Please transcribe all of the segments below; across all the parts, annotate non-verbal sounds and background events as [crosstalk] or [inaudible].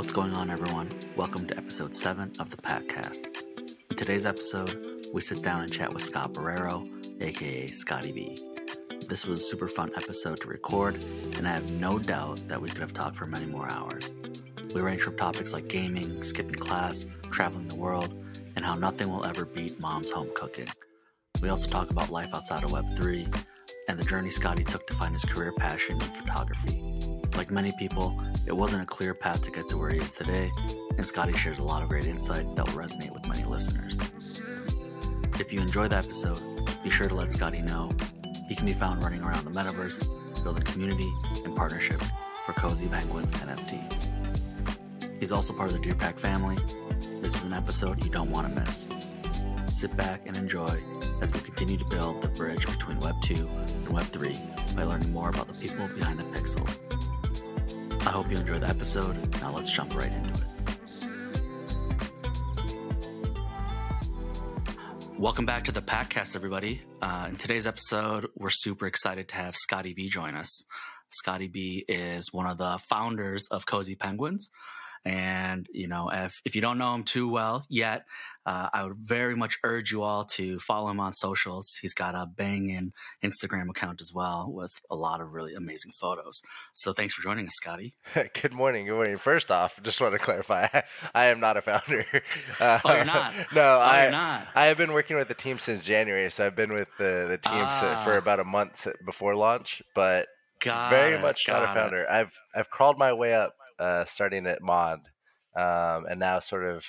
What's going on, everyone? Welcome to episode 7 of the Packcast. In today's episode, we sit down and chat with Scott Borrero, aka Scotty B. This was a super fun episode to record, and I have no doubt that we could have talked for many more hours. We range from topics like gaming, skipping class, traveling the world, and how nothing will ever beat mom's home cooking. We also talk about life outside of Web3 and the journey Scotty took to find his career passion in photography. Like many people, it wasn't a clear path to get to where he is today, and Scotty shares a lot of great insights that will resonate with many listeners. If you enjoy the episode, be sure to let Scotty know. He can be found running around the metaverse, building community and partnerships for Cozy Penguins NFT. He's also part of the Deer Pack family. This is an episode you don't want to miss. Sit back and enjoy as we continue to build the bridge between Web 2 and Web 3 by learning more about the people behind the pixels. I hope you enjoy the episode. Now let's jump right into it. Welcome back to the Packcast, everybody. Uh, in today's episode, we're super excited to have Scotty B join us. Scotty B is one of the founders of Cozy Penguins. And, you know, if, if you don't know him too well yet, uh, I would very much urge you all to follow him on socials. He's got a banging Instagram account as well with a lot of really amazing photos. So thanks for joining us, Scotty. [laughs] Good morning. Good morning. First off, just want to clarify, [laughs] I am not a founder. [laughs] Uh, oh, you're not? no, oh, I, you're not. I have been working with the team since January, so I've been with the, the team Ah. for about a month before launch, but Got very it, much not a it. founder. I've I've crawled my way up, uh, starting at Mod, um, and now sort of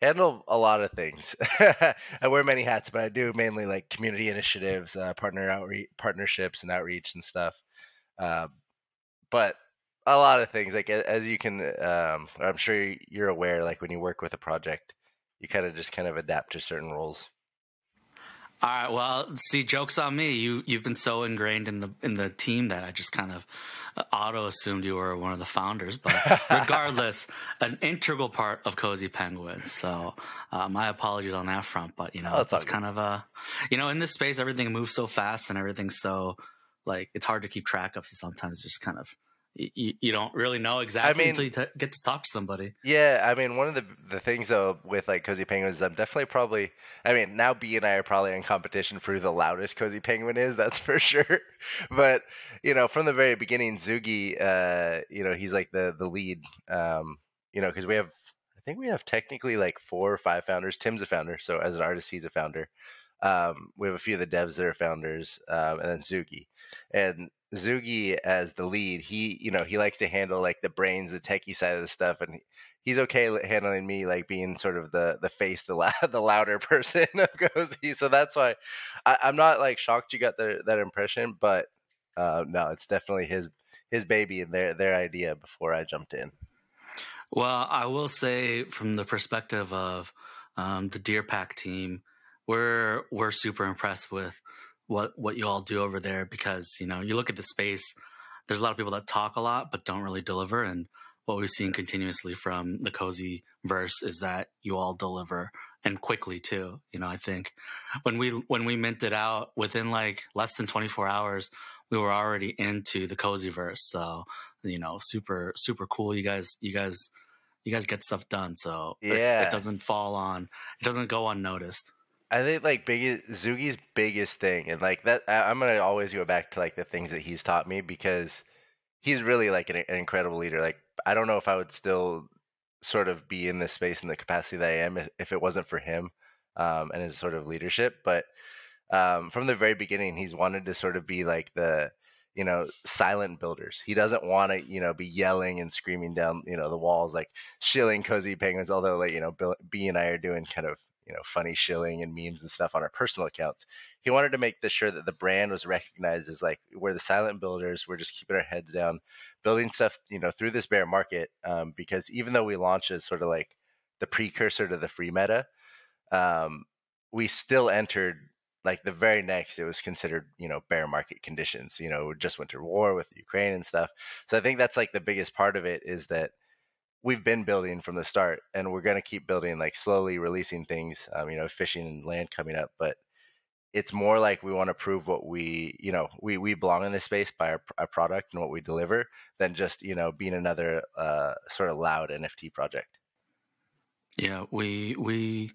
handle a lot of things. [laughs] I wear many hats, but I do mainly like community initiatives, uh, partner outreach, partnerships, and outreach and stuff. Uh, but a lot of things, like as you can, um, I'm sure you're aware, like when you work with a project, you kind of just kind of adapt to certain roles. All right. Well, see, jokes on me. You you've been so ingrained in the in the team that I just kind of uh, auto assumed you were one of the founders. But [laughs] regardless, an integral part of Cozy Penguins. So uh, my apologies on that front. But you know, Oh, it's, it's good. kind of a you know in this space everything moves so fast and everything's so like it's hard to keep track of. So sometimes just kind of you, you don't really know exactly I mean- until you t- get to talk to somebody. Yeah, I mean, one of the the things though with like Cozy Penguins, is I'm definitely probably. I mean, now B and I are probably in competition for who the loudest Cozy Penguin is. That's [laughs] for sure. But you know, from the very beginning, Zugi, uh, you know, he's like the the lead. Um, you know, because we have, I think we have technically like four or five founders. Tim's a founder, so as an artist, he's a founder. Um, we have a few of the devs that are founders, um, and then Zugi. And Zugi as the lead, he you know he likes to handle like the brains, the techie side of the stuff, and he- he's okay handling me like being sort of the the face, the lou- [laughs] the louder person [laughs] of Cozy. So that's why I, I'm not like shocked you got the, that impression, but uh, no, it's definitely his his baby and their their idea before I jumped in. Well, I will say from the perspective of um, the Deer Pack team, we're we're super impressed with what what you all do over there because you know you look at the space. There's a lot of people that talk a lot but don't really deliver, and what we've seen continuously from the cozy verse is that you all deliver and quickly too. You know, I think when we when we minted out within like less than 24 hours, we were already into the cozy verse. So you know, super super cool. You guys, you guys, you guys get stuff done. So it's- Yeah. it doesn't fall on, it doesn't go unnoticed. I think like biggest Zugi's biggest thing, and like that, I, I'm gonna always go back to like the things that he's taught me because he's really like an, an incredible leader. Like I don't know if I would still sort of be in this space in the capacity that I am if, if it wasn't for him um, and his sort of leadership. But um, from the very beginning, he's wanted to sort of be like the you know silent builders. He doesn't want to you know be yelling and screaming down you know the walls like shilling cozy penguins. Although like you know Bill, B and I are doing kind of you know funny shilling and memes and stuff on our personal accounts. He wanted to make this sure that the brand was recognized as like we're the silent builders. We're just keeping our heads down, building stuff you know through this bear market. Um, because even though we launched as sort of like the precursor to the free meta, um, we still entered like the very next it was considered you know bear market conditions you know just went to war with ukraine and stuff so i think that's like the biggest part of it is that we've been building from the start and we're going to keep building like slowly releasing things um, you know fishing and land coming up but it's more like we want to prove what we you know we we belong in this space by our, our product and what we deliver than just you know being another uh, sort of loud nft project. Yeah we we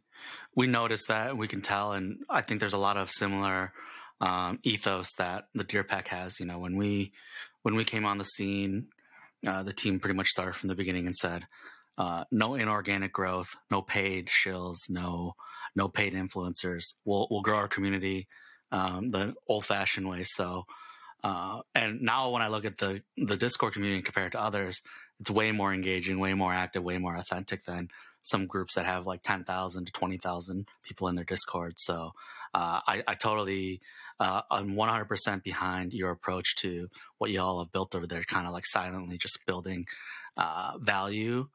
we noticed that and we can tell and i think there's a lot of similar um, ethos that the deer pack has you know when we when we came on the scene uh, the team pretty much started from the beginning and said uh, no inorganic growth, no paid shills, no no paid influencers. We'll we'll grow our community um, the old fashioned way. So, uh, and now when I look at the the Discord community compared to others, it's way more engaging, way more active, way more authentic than some groups that have like ten thousand to twenty thousand people in their Discord. So, uh, I, I totally. Uh, I'm 100% behind your approach to what you all have built over there, kind of like silently just building uh, value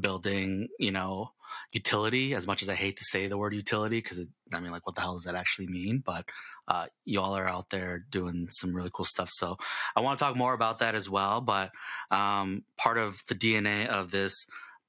building, you know, utility as much as I hate to say the word utility because I mean, like, what the hell does that actually mean? But uh, y'all are out there doing some really cool stuff. So I want to talk more about that as well. But um, part of the DNA of this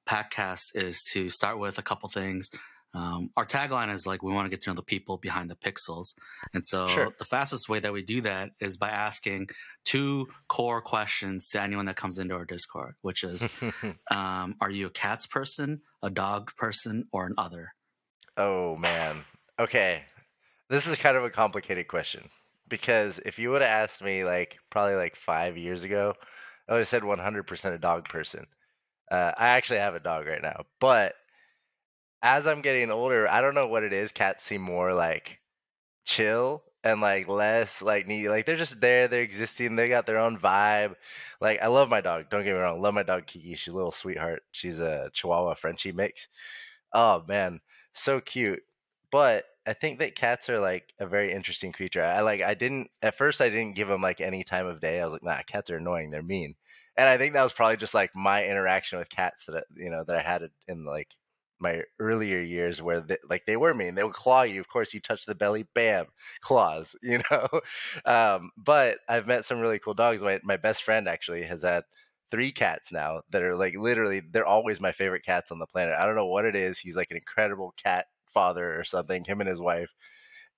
podcast is to start with a couple things um, our tagline is like we want to get to know the people behind the pixels. And so sure. the fastest way that we do that is by asking two core questions to anyone that comes into our discord which is [laughs] um, are you a cats person a dog person or an other? Oh man. Okay. This is kind of a complicated question because if you would have asked me like probably like five years ago i would have said 100% a dog person. Uh, i actually have a dog right now but as I'm getting older, I don't know what it is. Cats seem more like chill and like less like needy. Like they're just there, they're existing, they got their own vibe. Like I love my dog. Don't get me wrong, love my dog Kiki. She's a little sweetheart. She's a Chihuahua Frenchie mix. Oh man, so cute. But I think that cats are like a very interesting creature. I like I didn't at first I didn't give them like any time of day. I was like, nah, cats are annoying. They're mean. And I think that was probably just like my interaction with cats that you know that I had in like my earlier years where they, like they were mean they would claw you of course you touch the belly bam [laughs] claws [laughs] you know? Um, but i've met some really cool dogs my, my best friend actually has had three cats now that are like literally they're always my favorite cats on the planet i don't know what it is he's like an incredible cat father or something him and his wife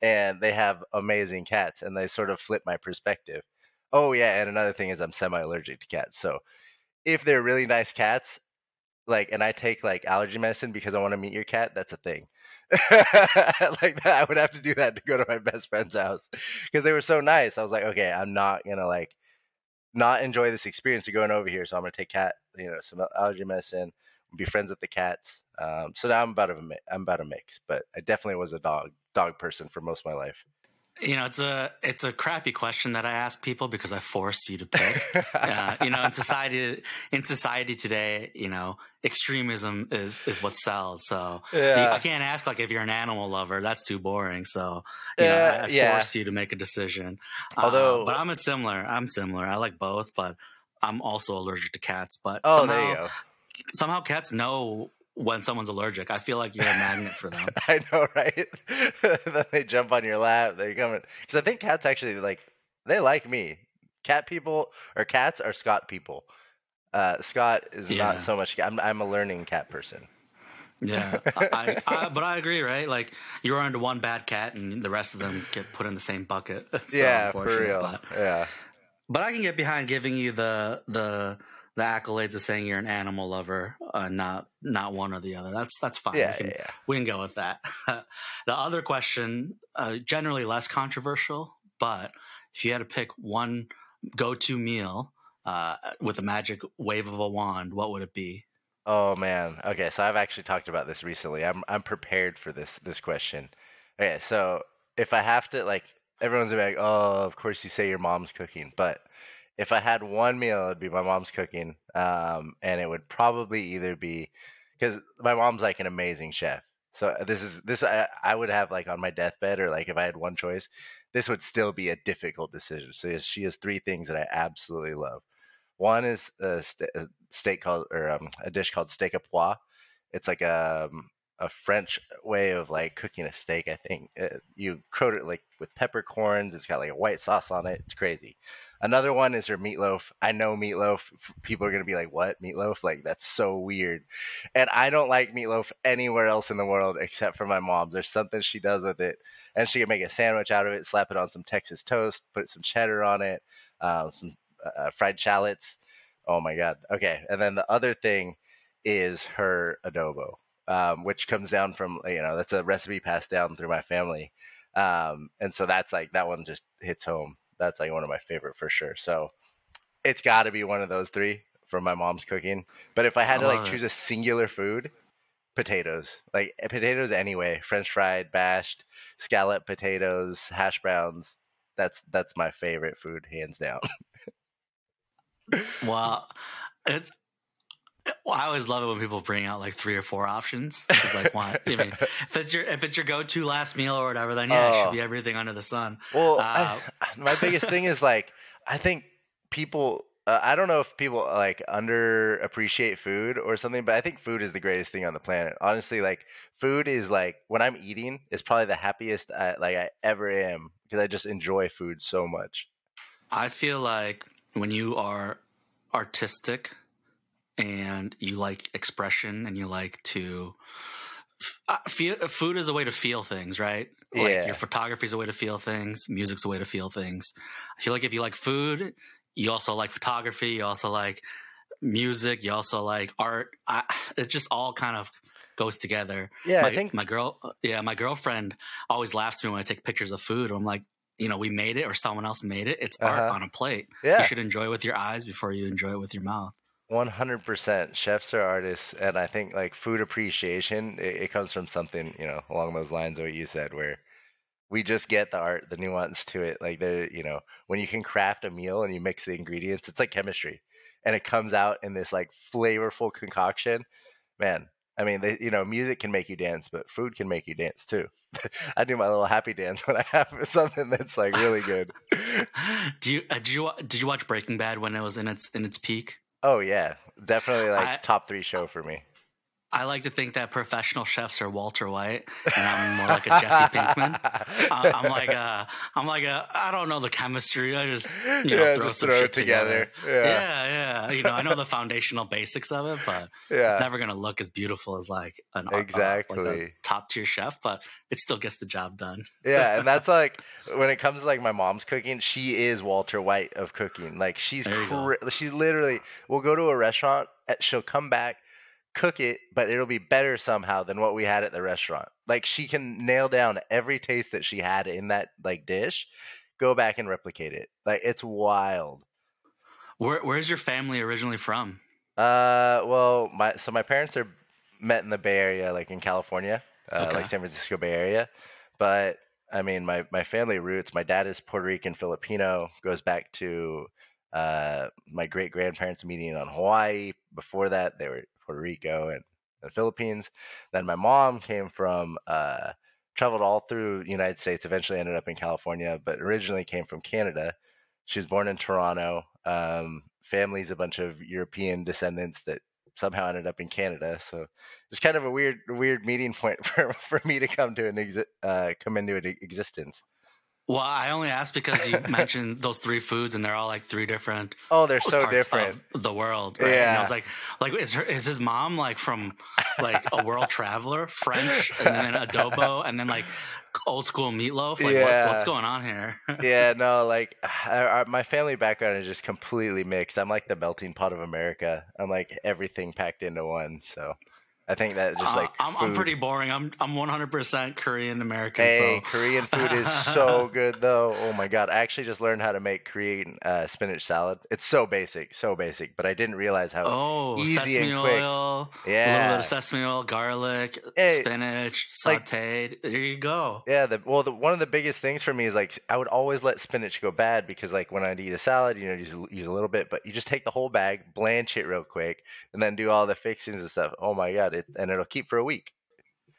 and they have amazing cats and they sort of flip my perspective. Oh yeah and another thing is i'm semi allergic to cats so if they're really nice cats like and I take like allergy medicine because I want to meet your cat, that's a thing. [laughs] like that, I would have to do that to go to my best friend's house because they were so nice. I was like, okay, I'm not gonna like not enjoy this experience of going over here, so I'm gonna take cat, you know, some allergy medicine, be friends with the cats. Um, so now I'm about a I'm about a mix, but I definitely was a dog dog person for most of my life. You know, it's a it's a crappy question that I ask people because I force you to pick. uh, you know, in [laughs] society in society today, you know, extremism is is what sells. So yeah. I can't ask like if you're an animal lover. That's too boring. So you know, I, I yeah. force you to make a decision. Uh, Although, uh, but I'm a similar. I'm similar. I like both, but I'm also allergic to cats. But oh, somehow, somehow cats know when someone's allergic. I feel like you're a magnet for them. [laughs] I know, right? [laughs] then they jump on your lap. They come because I think cats actually like they like me. Cat people or cats are Scott people. Uh, Scott is yeah. not so much. I'm I'm a learning cat person. Yeah, I, I, [laughs] but I agree, right? Like you run into one bad cat, and the rest of them get put in the same bucket. so yeah, for real. But, yeah, but I can get behind giving you the the the accolades of saying you're an animal lover, uh, not not one or the other. That's that's fine. Yeah, we, can, yeah, yeah. we can go with that. [laughs] the other question, uh, generally less controversial, but if you had to pick one go-to meal uh, with a magic wave of a wand, what would it be? Oh man. Okay, so I've actually talked about this recently. I'm I'm prepared for this this question. Okay, so if I have to like everyone's like, "Oh, of course you say your mom's cooking," but if I had one meal, it'd be my mom's cooking, um, and it would probably either be because my mom's like an amazing chef. So uh, this is this I, I would have like on my deathbed, or like if I had one choice, this would still be a difficult decision. So she has three things that I absolutely love. One is a, st- a steak called or um, a dish called steak au poivre. It's like a um, a French way of like cooking a steak. I think uh, you coat it like with peppercorns. It's got like a white sauce on it. It's crazy. Another one is her meatloaf. I know meatloaf. People are gonna be like, "What meatloaf?" Like that's so weird. And I don't like meatloaf anywhere else in the world except for my mom's. There's something she does with it, and she can make a sandwich out of it, slap it on some Texas toast, put some cheddar on it, uh, some uh, fried shallots. Oh my god. Okay, and then the other thing is her adobo, um, which comes down from you know that's a recipe passed down through my family, um, and so that's like that one just hits home. That's like one of my favorite for sure. So it's got to be one of those three from my mom's cooking. But if I had to like choose a singular food, potatoes. Like eh, potatoes anyway, French fried, bashed, scallop potatoes, hash browns. That's that's my favorite food, hands down. [laughs] well, it's [laughs] well, I always love it when people bring out like three or four options. It's like, why? I mean, if it's your if it's your go to last meal or whatever, then yeah, oh. it should be oh. everything under the sun. Well, uh, I, my biggest thing is like, I think people. Uh, I don't know if people like underappreciate food or something, but I think food is the greatest thing on the planet. Honestly, like food is like when I'm eating, it's probably the happiest I, like I ever am because I just enjoy food so much. I feel like when you are artistic and you like expression and you like to uh, feel food is a way to feel things right? Like yeah. your photography is a way to feel things music's a way to feel things. I feel like if you like food you also like photography you also like music you also like art. I, [sighs] it just all kind of goes together. Yeah my, i think my girl yeah my girlfriend always laughs at me when i take pictures of food. I'm like you know we made it or someone else made it. It's uh-huh. art on a plate. Yeah. you should enjoy it with your eyes before you enjoy it with your mouth 100% chefs are artists and i think like food appreciation it, it, comes from something you know along those lines of what you said where we just get the art the nuance to it like the you know when you can craft a meal and you mix the ingredients it's like chemistry and it comes out in this like flavorful concoction man i mean they, you know music can make you dance but food can make you dance too. [laughs] I do my little happy dance [laughs] when i have something that's like really good. [laughs] Do you uh, did you did you watch breaking bad when it was in its in its peak Oh yeah, definitely like I, top three show for me. I like to think that professional chefs are Walter White, and I'm more like a Jesse Pinkman. [laughs] Uh, I'm like a, I'm like a, I don't know the chemistry. I just, you know, yeah, throw some throw shit together. together. Yeah. yeah, yeah. You know, I know the foundational basics of it, but yeah. it's never gonna look as beautiful as like an exactly uh, like top tier chef. But it still gets the job done. yeah, and that's [laughs] like when it comes to like my mom's cooking, she is Walter White of cooking. Like she's cr- she's literally. We'll go to a restaurant. She'll come back cook it, but it'll be better somehow than what we had at the restaurant. Like she can nail down every taste that she had in that like dish, go back and replicate it. Like it's wild. Where where's your family originally from? Uh, well, my so my parents are met in the Bay Area, like in California, uh, okay. like San Francisco Bay Area. But I mean, my my family roots. My dad is Puerto Rican Filipino. Goes back to uh, my great grandparents meeting on Hawaii. Before that, they were Puerto Rico and the Philippines. Then my mom came from uh, traveled all through the United States. Eventually ended up in California, but originally came from Canada. She was born in Toronto. Um, family's a bunch of European descendants that somehow ended up in Canada. So it's kind of a weird, weird meeting point [laughs] for, for me to come to an exi- uh, come into an existence. Well, I only asked because you [laughs] mentioned those three foods, and they're all like three different. Oh, they're so different. the world, right? Yeah. And I was like, like is her is his mom like from like a world traveler, French, and then adobo, and then like old school meatloaf? Like, yeah. What, what's going on here? yeah, [laughs] no, like I, I, my family background is just completely mixed. I'm like the melting pot of America. I'm like everything packed into one. So I think that just uh, like uh, I'm, I'm, pretty boring. I'm I'm 100% Korean American. Hey, so. Korean food is [laughs] so good though. Oh my god! I actually just learned how to make Korean uh, spinach salad. It's so basic, so basic, but I didn't realize how oh, easy sesame and quick. oil, yeah, a little bit of sesame oil, garlic, hey, spinach, sautéed. Like, there you go. Yeah, the, well, the, one of the biggest things for me is like I would always let spinach go bad because like when I'd eat a salad, you know, use use a little bit, but you just take the whole bag, blanch it real quick, and then do all the fixings and stuff. Oh my god! It, and it'll keep for a week.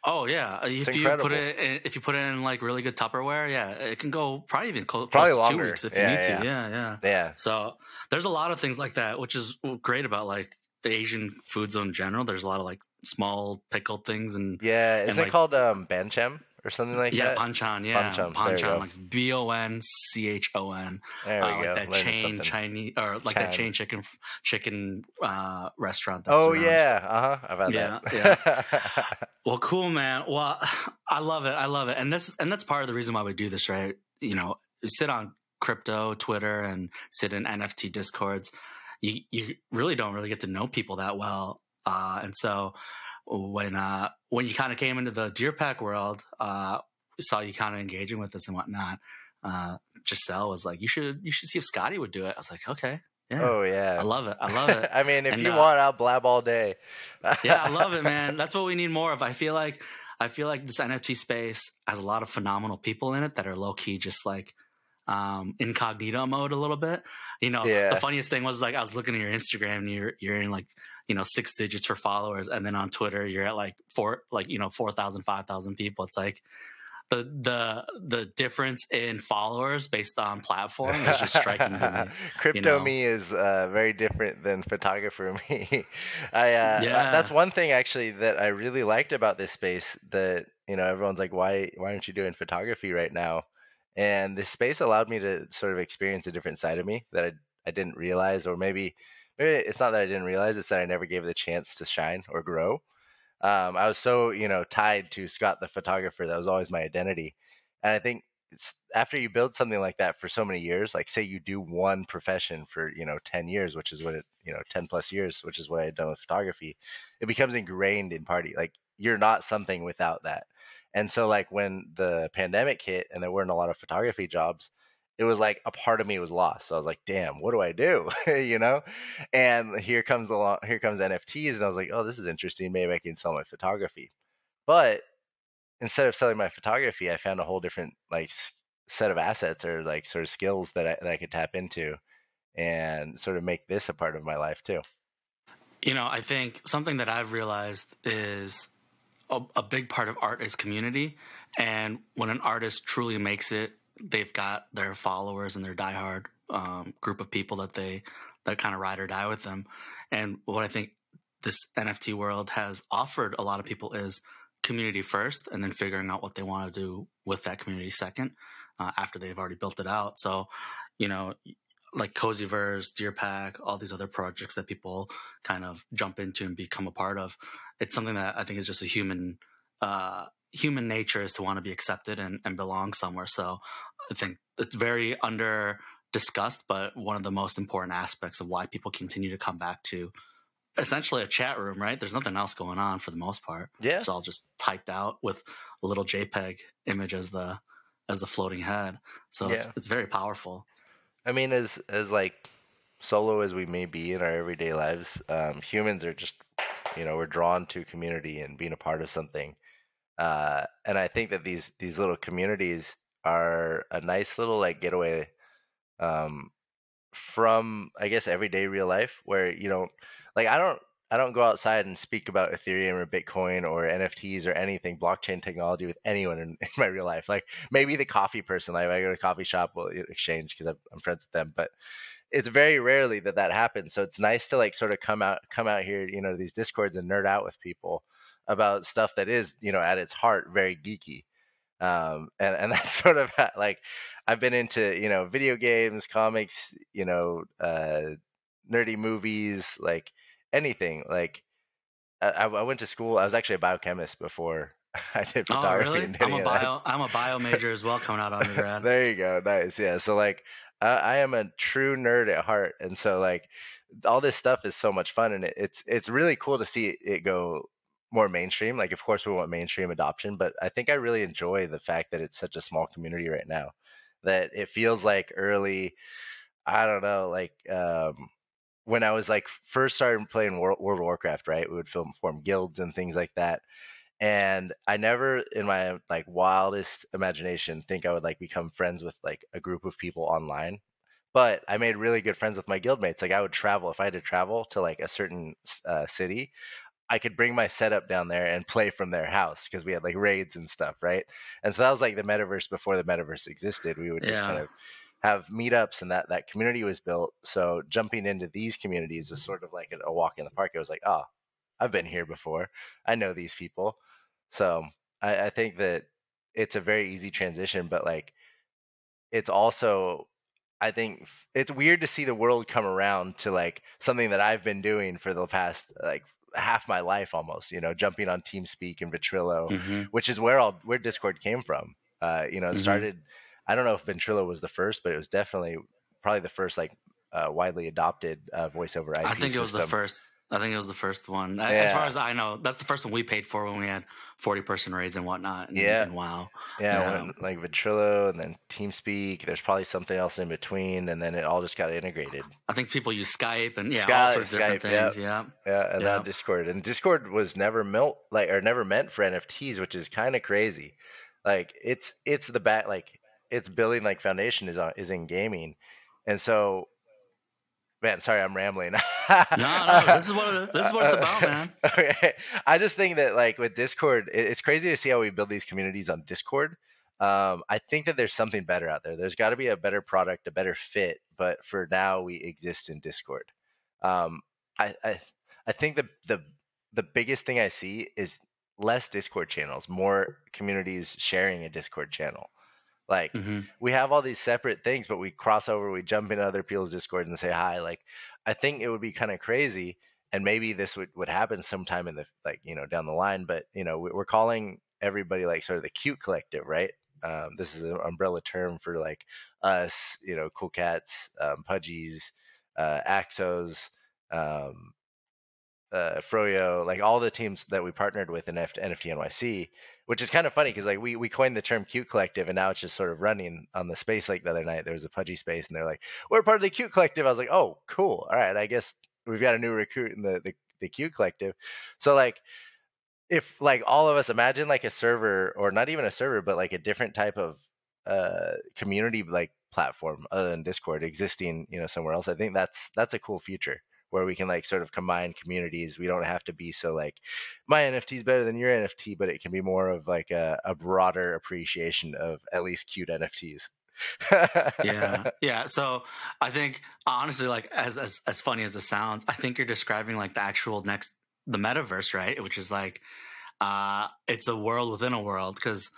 Oh yeah, if it's you put it in, if you put it in like really good Tupperware, yeah, it can go probably even close, probably close to two weeks if you need yeah. to. Yeah, yeah, yeah. So there's a lot of things like that, which is great about like Asian foods in general. There's a lot of like small pickled things and Yeah, isn't and, it like- called um banchem or something like yeah, that? panchan. Yeah, Panchan, there you go. panchan, like B O N C H O N. there we uh, go. like that learning chain something. Chinese or like that chain chicken chicken uh, restaurant. That's Oh around. yeah, uh huh. I've had that, Yeah. [laughs] Well, cool, man. Well, [laughs] I love it. I love it, and this and that's part of the reason why we do this, right? You know, sit on crypto Twitter and sit in NFT discords. You you really don't really get to know people that well, uh, and so when uh, when you kind of came into the Deer Pack world, uh, saw you kind of engaging with us and whatnot. Uh, Giselle was like, "You should you should see if Scotty would do it." I was like, "Okay, yeah, oh yeah. I love it. I love it." [laughs] I mean, if And, you uh, want, I'll blab all day. [laughs] yeah, I love it, man. [laughs] That's what we need more of. I feel like I feel like this NFT space has a lot of phenomenal people in it that are low key just like um incognito mode a little bit. You know, Yeah. the funniest thing was like I was looking at your Instagram and you're you're in like, you know, six digits for followers and then on Twitter you're at like four like, you know, 4,000, 5,000 people. It's like the the the difference in followers based on platform is just striking to me. [laughs] Crypto know? me is uh, very different than photographer [laughs] me. I uh, Yeah. that's one thing actually that I really liked about this space. That you know everyone's like, why why aren't you doing photography right now? And this space allowed me to sort of experience a different side of me that I I didn't realize, or maybe it's not that I didn't realize, it's that I never gave it the chance to shine or grow. Um, I was so you know tied to Scott the photographer that was always my identity, and I think after you build something like that for so many years, like say you do one profession for you know ten years, which is what it you know ten plus years, which is what I had done with photography, it becomes ingrained in party. Like you're not something without that. And so like when the pandemic hit and there weren't a lot of photography jobs, it was like a part of me was lost. So I was like, damn, what do I do? [laughs] you know? And here comes the lo- here comes NFTs, and I was like, oh, this is interesting. Maybe I can sell my photography. But instead of selling my photography, I found a whole different like set of assets or like sort of skills that I, that I could tap into and sort of make this a part of my life too. You know, I think something that I've realized is a, a big part of art is community. And when an artist truly makes it, they've got their followers and their diehard um, group of people that they that kind of ride or die with them. And what I think this NFT world has offered a lot of people is community first, and then figuring out what they want to do with that community second uh, after they've already built it out. So, you know, like Cozyverse, Deer Pack, all these other projects that people kind of jump into and become a part of. It's something that I think is just a human uh, human nature is to want to be accepted and, and belong somewhere. So I think it's very under discussed, but one of the most important aspects of why people continue to come back to essentially a chat room, right? There's nothing else going on for the most part. Yeah. It's all just typed out with a little JPEG image as the as the floating head. So it's it's very powerful. I mean, as as like solo as we may be in our everyday lives, um, humans are just, you know, we're drawn to community and being a part of something. Uh, and I think that these these little communities are a nice little like getaway um, from, I guess, everyday real life, where you don't like I don't I don't go outside and speak about Ethereum or Bitcoin or NFTs or anything blockchain technology with anyone in, [laughs] in my real life. Like maybe the coffee person, like I go to a coffee shop, will exchange because I'm friends with them, but it's very rarely that that happens. So it's nice to like sort of come out come out here, you know, these discords and nerd out with people about stuff that is, you know, at its heart very geeky. Um, and and [laughs] that's sort of ha- like I've been into, you know, video games, comics, you know, uh, nerdy movies, like anything. Like I, I went to school. I was actually a biochemist before [laughs] I did photography. Oh, really? I'm a bio. I'm a bio major as well, coming out undergrad. [laughs] there you go. Nice. Yeah. So like I, I am a true nerd at heart. And so like all this stuff is so much fun and it, it's it's really cool to see it go more mainstream. Like of course we want mainstream adoption, but I think I really enjoy the fact that it's such a small community right now. That it feels like early I don't know, like um when I was like first started playing World, Warcraft, right? We would film form guilds and things like that and i never in my like wildest imagination think i would like become friends with like a group of people online but i made really good friends with my guildmates like i would travel if i had to travel to like a certain uh, city i could bring my setup down there and play from their house because we had like raids and stuff right and so that was like the metaverse before the metaverse existed we would just kind of have meetups and that that community was built. So jumping into these communities is sort of like a, a walk in the park. It was like, oh, I've been here before. I know these people. So I, I think that it's a very easy transition, but like it's also I think it's weird to see the world come around to like something that I've been doing for the past like half my life almost, you know, jumping on TeamSpeak and Ventrilo, mm-hmm. which is where all where Discord came from. Uh, you know, it mm-hmm. started I don't know if Ventrilo was the first, but it was definitely probably the first like uh, widely adopted uh, voice over IP. I think it was the first. I think it was the first one. Yeah. As far as I know, that's the first one we paid for when we had forty person raids and whatnot. And, yeah, and WoW. Yeah, yeah. When, like Ventrilo and then TeamSpeak. There's probably something else in between, and then it all just got integrated. I think people use Skype and yeah, Skype, all sorts of different things. Yeah, yeah, and yeah. now Discord. And Discord was never meant like or never meant for NFTs, which is kind of crazy. Like it's it's the back like its building like foundation is on is in gaming, and so man sorry i'm rambling. [laughs] No no this is what it, this is what it's about man. [laughs] Okay i just think that like with discord it's crazy to see how we build these communities on discord. Um, i think that there's something better out there. There's got to be a better product a better fit but for now we exist in discord. Um, I, I i think the the the biggest thing i see is less discord channels more communities sharing a discord channel like mm-hmm. we have all these separate things, but we cross over, we jump into other people's Discord and say hi. Like I think it would be kind of crazy, and maybe this would would happen sometime in the like you know down the line. But you know we're calling everybody like sort of the cute collective, right? Um, this is an umbrella term for like us, you know, cool cats, um, pudgies, uh, Axos, um, uh, Froyo, like all the teams that we partnered with in F- NFT NYC which is kind of funny because like we we coined the term cute collective and now it's just sort of running on the space like the other night there was a pudgy space and they're like we're part of the cute collective. I was like oh cool all right i guess we've got a new recruit in the the, the cute collective. So like if like all of us imagine like a server or not even a server but like a different type of uh community like platform other than discord existing you know somewhere else i think that's that's a cool future where we can like sort of combine communities. We don't have to be so like my NFT is better than your NFT, but it can be more of like a, a broader appreciation of at least cute NFTs. yeah, [laughs] yeah. So I think honestly, like as as as funny as it sounds, I think you're describing like the actual next the metaverse, right? Which is like uh it's a world within a world because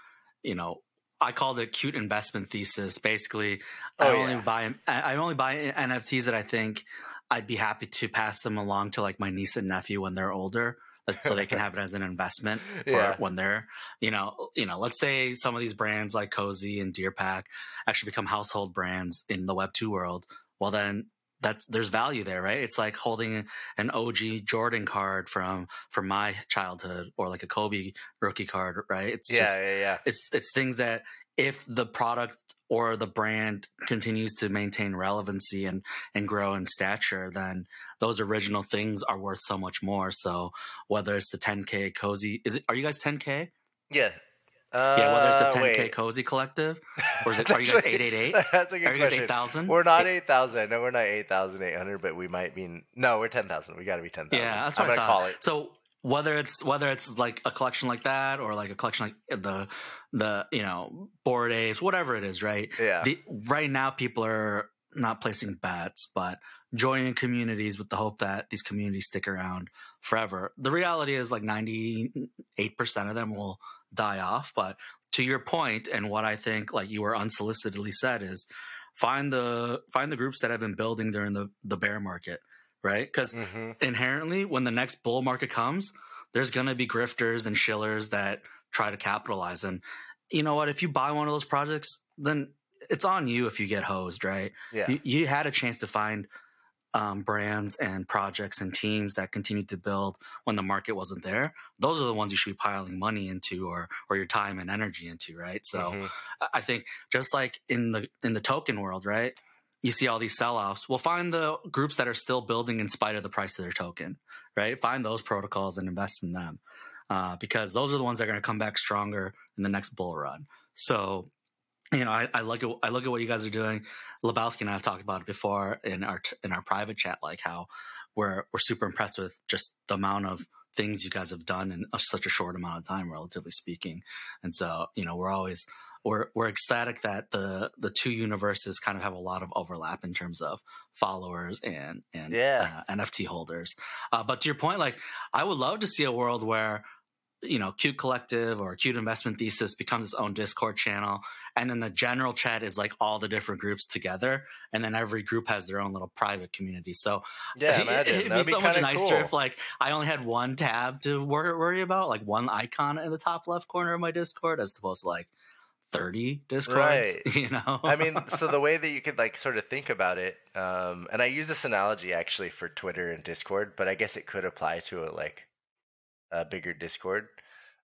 you know I called it cute investment thesis. Basically, oh, I only yeah. buy I only buy NFTs that I think I'd be happy to pass them along to like my niece and nephew when they're older so they can [laughs] have it as an investment for yeah. when they're you know you know let's say some of these brands like cozy and Deer Pack actually become household brands in the web 2 world well then that's there's value there right? It's like holding an og jordan card from from my childhood or like a kobe rookie card right? It's yeah just, yeah yeah. it's it's things that if the product or the brand continues to maintain relevancy and and grow in stature, then those original things are worth so much more. So whether it's the 10k cozy, is it? Are you guys 10k? Yeah. Uh, yeah, whether it's the 10k wait. cozy collective or is it? [laughs] are you guys 888? That's a good Are you guys 8,000? We're not 8,000. No, we're not 8,800, but we might be. No, we're 10,000. We got to be 10,000. Yeah, that's what I'm I thought. Call it. So whether it's whether it's like a collection like that or like a collection like the the you know Bored Apes whatever it is right? Yeah. The, right now people are not placing bets but joining communities with the hope that these communities stick around forever. The reality is like 98% of them will die off but to your point and what i think like you were unsolicitedly said is find the find the groups that have been building during the the bear market right? Because mm-hmm. inherently, when the next bull market comes, there's going to be grifters and shillers that try to capitalize. And you know what? If you buy one of those projects, then it's on you if you get hosed, right? Yeah. You, you had a chance to find um, brands and projects and teams that continued to build when the market wasn't there. Those are the ones you should be piling money into or or your time and energy into, right? So mm-hmm. I think just like in the in the token world, right? You see all these sell-offs well find the groups that are still building in spite of the price of their token right find those protocols and invest in them uh, because those are the ones that are going to come back stronger in the next bull run so you know, I, I look at I look at what you guys are doing. Lebowski and I have talked about it before in our in our private chat, like how we're we're super impressed with just the amount of things you guys have done in such a short amount of time, relatively speaking. And so, you know, we're always we're we're ecstatic that the the two universes kind of have a lot of overlap in terms of followers and and yeah. uh, NFT holders. Uh, but to your point, like I would love to see a world where you know, Cute Collective or Cute Investment Thesis becomes its own Discord channel. And then the general chat is like all the different groups together. And then every group has their own little private community. So yeah, imagine. it, would be so be much nicer cool. if like I only had one tab to worry, worry about, like one icon in the top left corner of my Discord as opposed to like 30 discords right. [laughs] you know? I mean so the [laughs] way that you could like sort of think about it um, and i use this analogy actually for twitter and discord but i guess it could apply to a like a bigger discord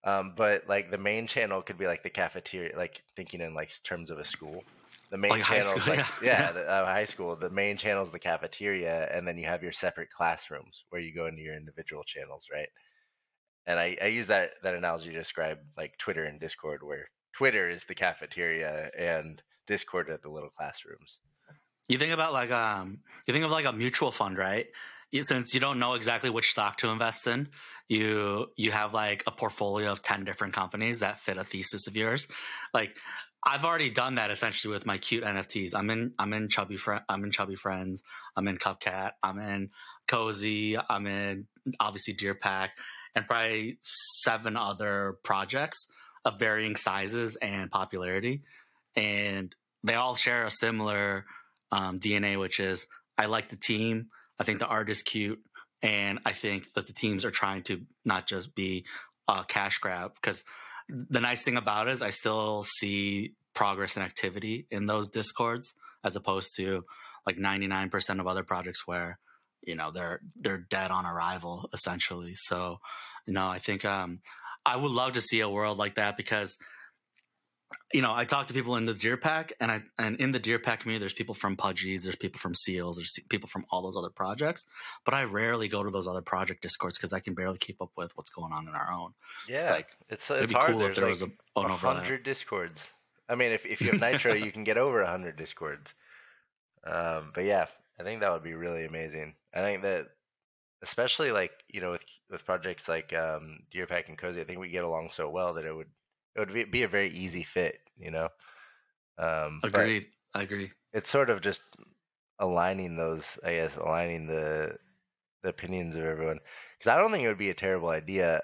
um, but like the main channel could be like the cafeteria like thinking in like terms of a school. The main like channel [laughs] like yeah, yeah the, uh, high school. The main channel is the cafeteria and then you have your separate classrooms where you go into your individual channels right? And I, I use that that analogy to describe like twitter and discord where Twitter is the cafeteria and Discord are the little classrooms. You think about like um, you think of like a mutual fund, right? Since you don't know exactly which stock to invest in, you you have like a portfolio of ten different companies that fit a thesis of yours. Like I've already done that essentially with my cute NFTs. I'm in I'm in chubby friend I'm in chubby friends. I'm in Cupcat. I'm in Cozy. I'm in obviously Deer Pack and probably seven other projects of varying sizes and popularity, and they all share a similar um, DNA, which is I like the team. I think the art is cute, and I think that the teams are trying to not just be a cash grab. Because the nice thing about it is I still see progress and activity in those discords, as opposed to like ninety nine percent of other projects where you know they're they're dead on arrival essentially. So you know I think um, I would love to see a world like that because you know, I talk to people in the Deer Pack, and I and in the Deer Pack community, there's people from Pudgies, there's people from Seals, there's people from all those other projects. But I rarely go to those other project discords because I can barely keep up with what's going on in our own. Yeah, it's like it's, it's hard. Cool there's there like was a hundred discords. I mean, if if you have Nitro, you can get over hundred discords. Um, but yeah, I think that would be really amazing. I think that especially like you know with with projects like um, Deer Pack and Cozy, I think we get along so well that it would it would be a very easy fit. You know. Um, Agreed. I agree. It's sort of just aligning those, I guess, aligning the the opinions of everyone. Because I don't think it would be a terrible idea.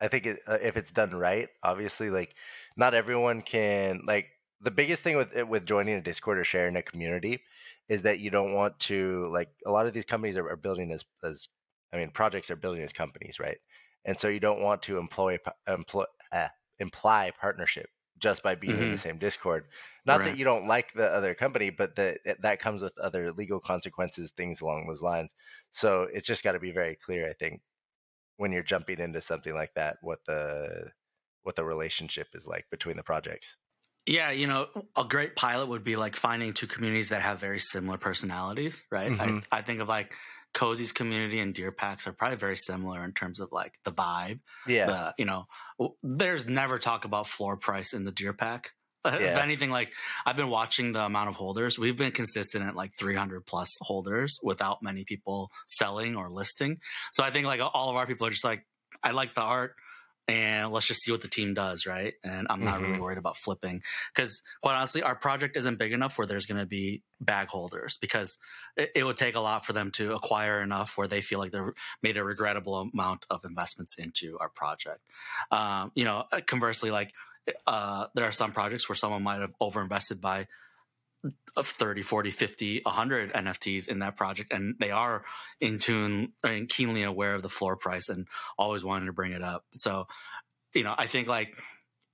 I think it, uh, if it's done right, obviously, like not everyone can like the biggest thing with with joining a Discord or sharing a community is that you don't want to like a lot of these companies are, are building as as I mean projects are building as companies, right? And so you don't want to employ employ uh, imply partnership just by being mm-hmm. in the mm-hmm. same Discord. Not right. that you don't like the other company, but that that comes with other legal consequences, things along those lines. So it's just got to be very clear, I think, when you're jumping into something like that, what the what the relationship is like between the projects. Yeah, you know, a great pilot would be like finding two communities that have very similar personalities, right? Mm-hmm. I, I, think of like Cozy's community and Deer Packs are probably very similar in terms of like the vibe. Yeah. The, you know, there's never talk about floor price in the Deer Pack. [laughs] Yeah. If anything, like I've been watching the amount of holders, we've been consistent at like 300 plus holders without many people selling or listing. So I think like all of our people are just like, I like the art and let's just see what the team does, right? And I'm not mm-hmm. really worried about flipping because, quite honestly, our project isn't big enough where there's going to be bag holders because it, it, would take a lot for them to acquire enough where they feel like they've made a regrettable amount of investments into our project. Um, you know, conversely, like uh, there are some projects where someone might have overinvested by of 30 40 50 100 nfts in that project and they are in tune and keenly aware of the floor price and always wanting to bring it up so you know i think like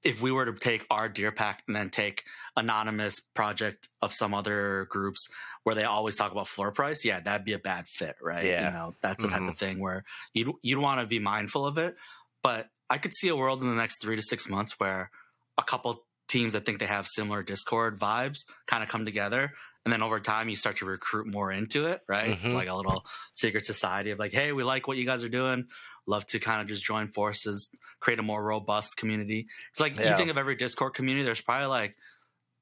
if we were to take our deer pack and then take anonymous project of some other groups where they always talk about floor price yeah that'd be a bad fit right yeah. you know that's the mm-hmm. type of thing where you'd you'd want to be mindful of it but i could see a world in the next three to six months where a couple teams that think they have similar Discord vibes kind of come together. And then over time, you start to recruit more into it, right? Mm-hmm. It's like a little secret society of like, hey, we like what you guys are doing. Love to kind of just join forces, create a more robust community. It's like yeah. you think of every Discord community, there's probably like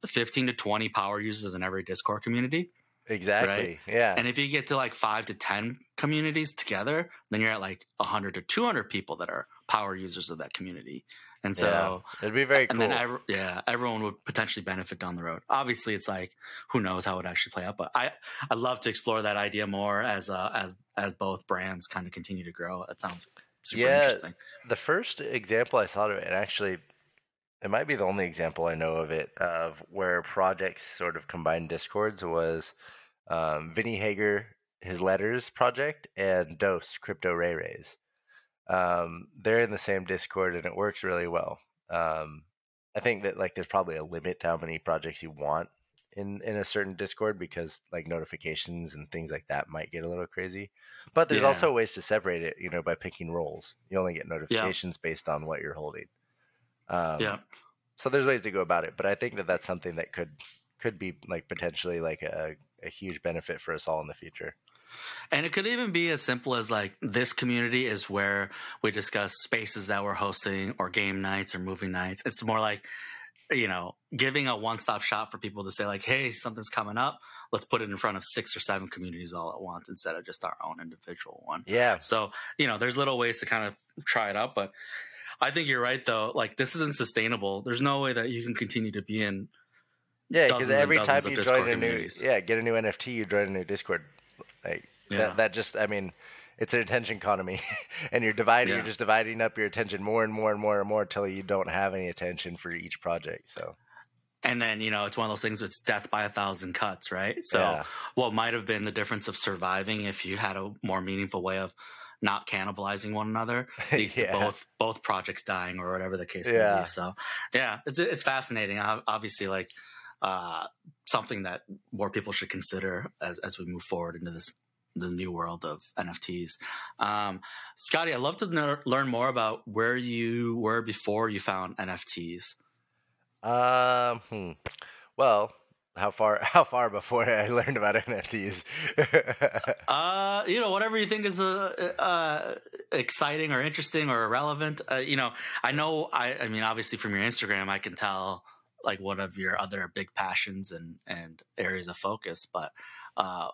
15 to 20 power users in every Discord community. Exactly. Right? Yeah. And if you get to like five to 10 communities together, then you're at like 100 to 200 people that are power users of that community. And so yeah. it'd be very cool. And then, yeah, everyone would potentially benefit down the road. Obviously, it's like who knows how it actually play out. But I, I'd love to explore that idea more as uh, as as both brands kind of continue to grow. That sounds super yeah, interesting. The first example I saw of it, and actually, it might be the only example I know of it of where projects sort of combined discords was um, Vinnie Hager, his letters project, and Dose Crypto Ray Rays. Um, they're in the same Discord and it works really well. Um, I think that like there's probably a limit to how many projects you want in in a certain Discord because like notifications and things like that might get a little crazy. But there's yeah. also ways to separate it, you know, by picking roles. You only get notifications yeah. based on what you're holding. Um, yeah. So there's ways to go about it, but I think that that's something that could could be like potentially like a, a huge benefit for us all in the future. And it could even be as simple as like this community is where we discuss spaces that we're hosting or game nights or movie nights. It's more like, you know, giving a one stop shop for people to say, like, hey, something's coming up. Let's put it in front of six or seven communities all at once instead of just our own individual one. Yeah. So, you know, there's little ways to kind of try it out. But I think you're right, though. Like, this isn't sustainable. There's no way that you can continue to be in yeah, because every time you join a new, yeah, get a new NFT, you join a new Discord like yeah. that, that just, I mean, it's an attention economy, [laughs] and you're dividing. Yeah. You're just dividing up your attention more and more and more and more until you don't have any attention for each project. So. And then you know it's one of those things. It's death by a thousand cuts, right? So yeah. what might have been the difference of surviving if you had a more meaningful way of not cannibalizing one another [laughs] these yeah. both both projects dying or whatever the case yeah. may be so yeah it's it's fascinating obviously like uh, something that more people should consider as as we move forward into this the new world of NFTs. Um, Scotty, I'd love to ner- learn more about where you were before you found NFTs. Um, hmm. well, how far [laughs] how far before I learned about NFTs? [laughs] uh, you know, whatever you think is uh, uh, exciting or interesting or relevant. Uh, you know, I know. I, I mean, obviously from your Instagram, I can tell like one of your other big passions and and areas of focus but uh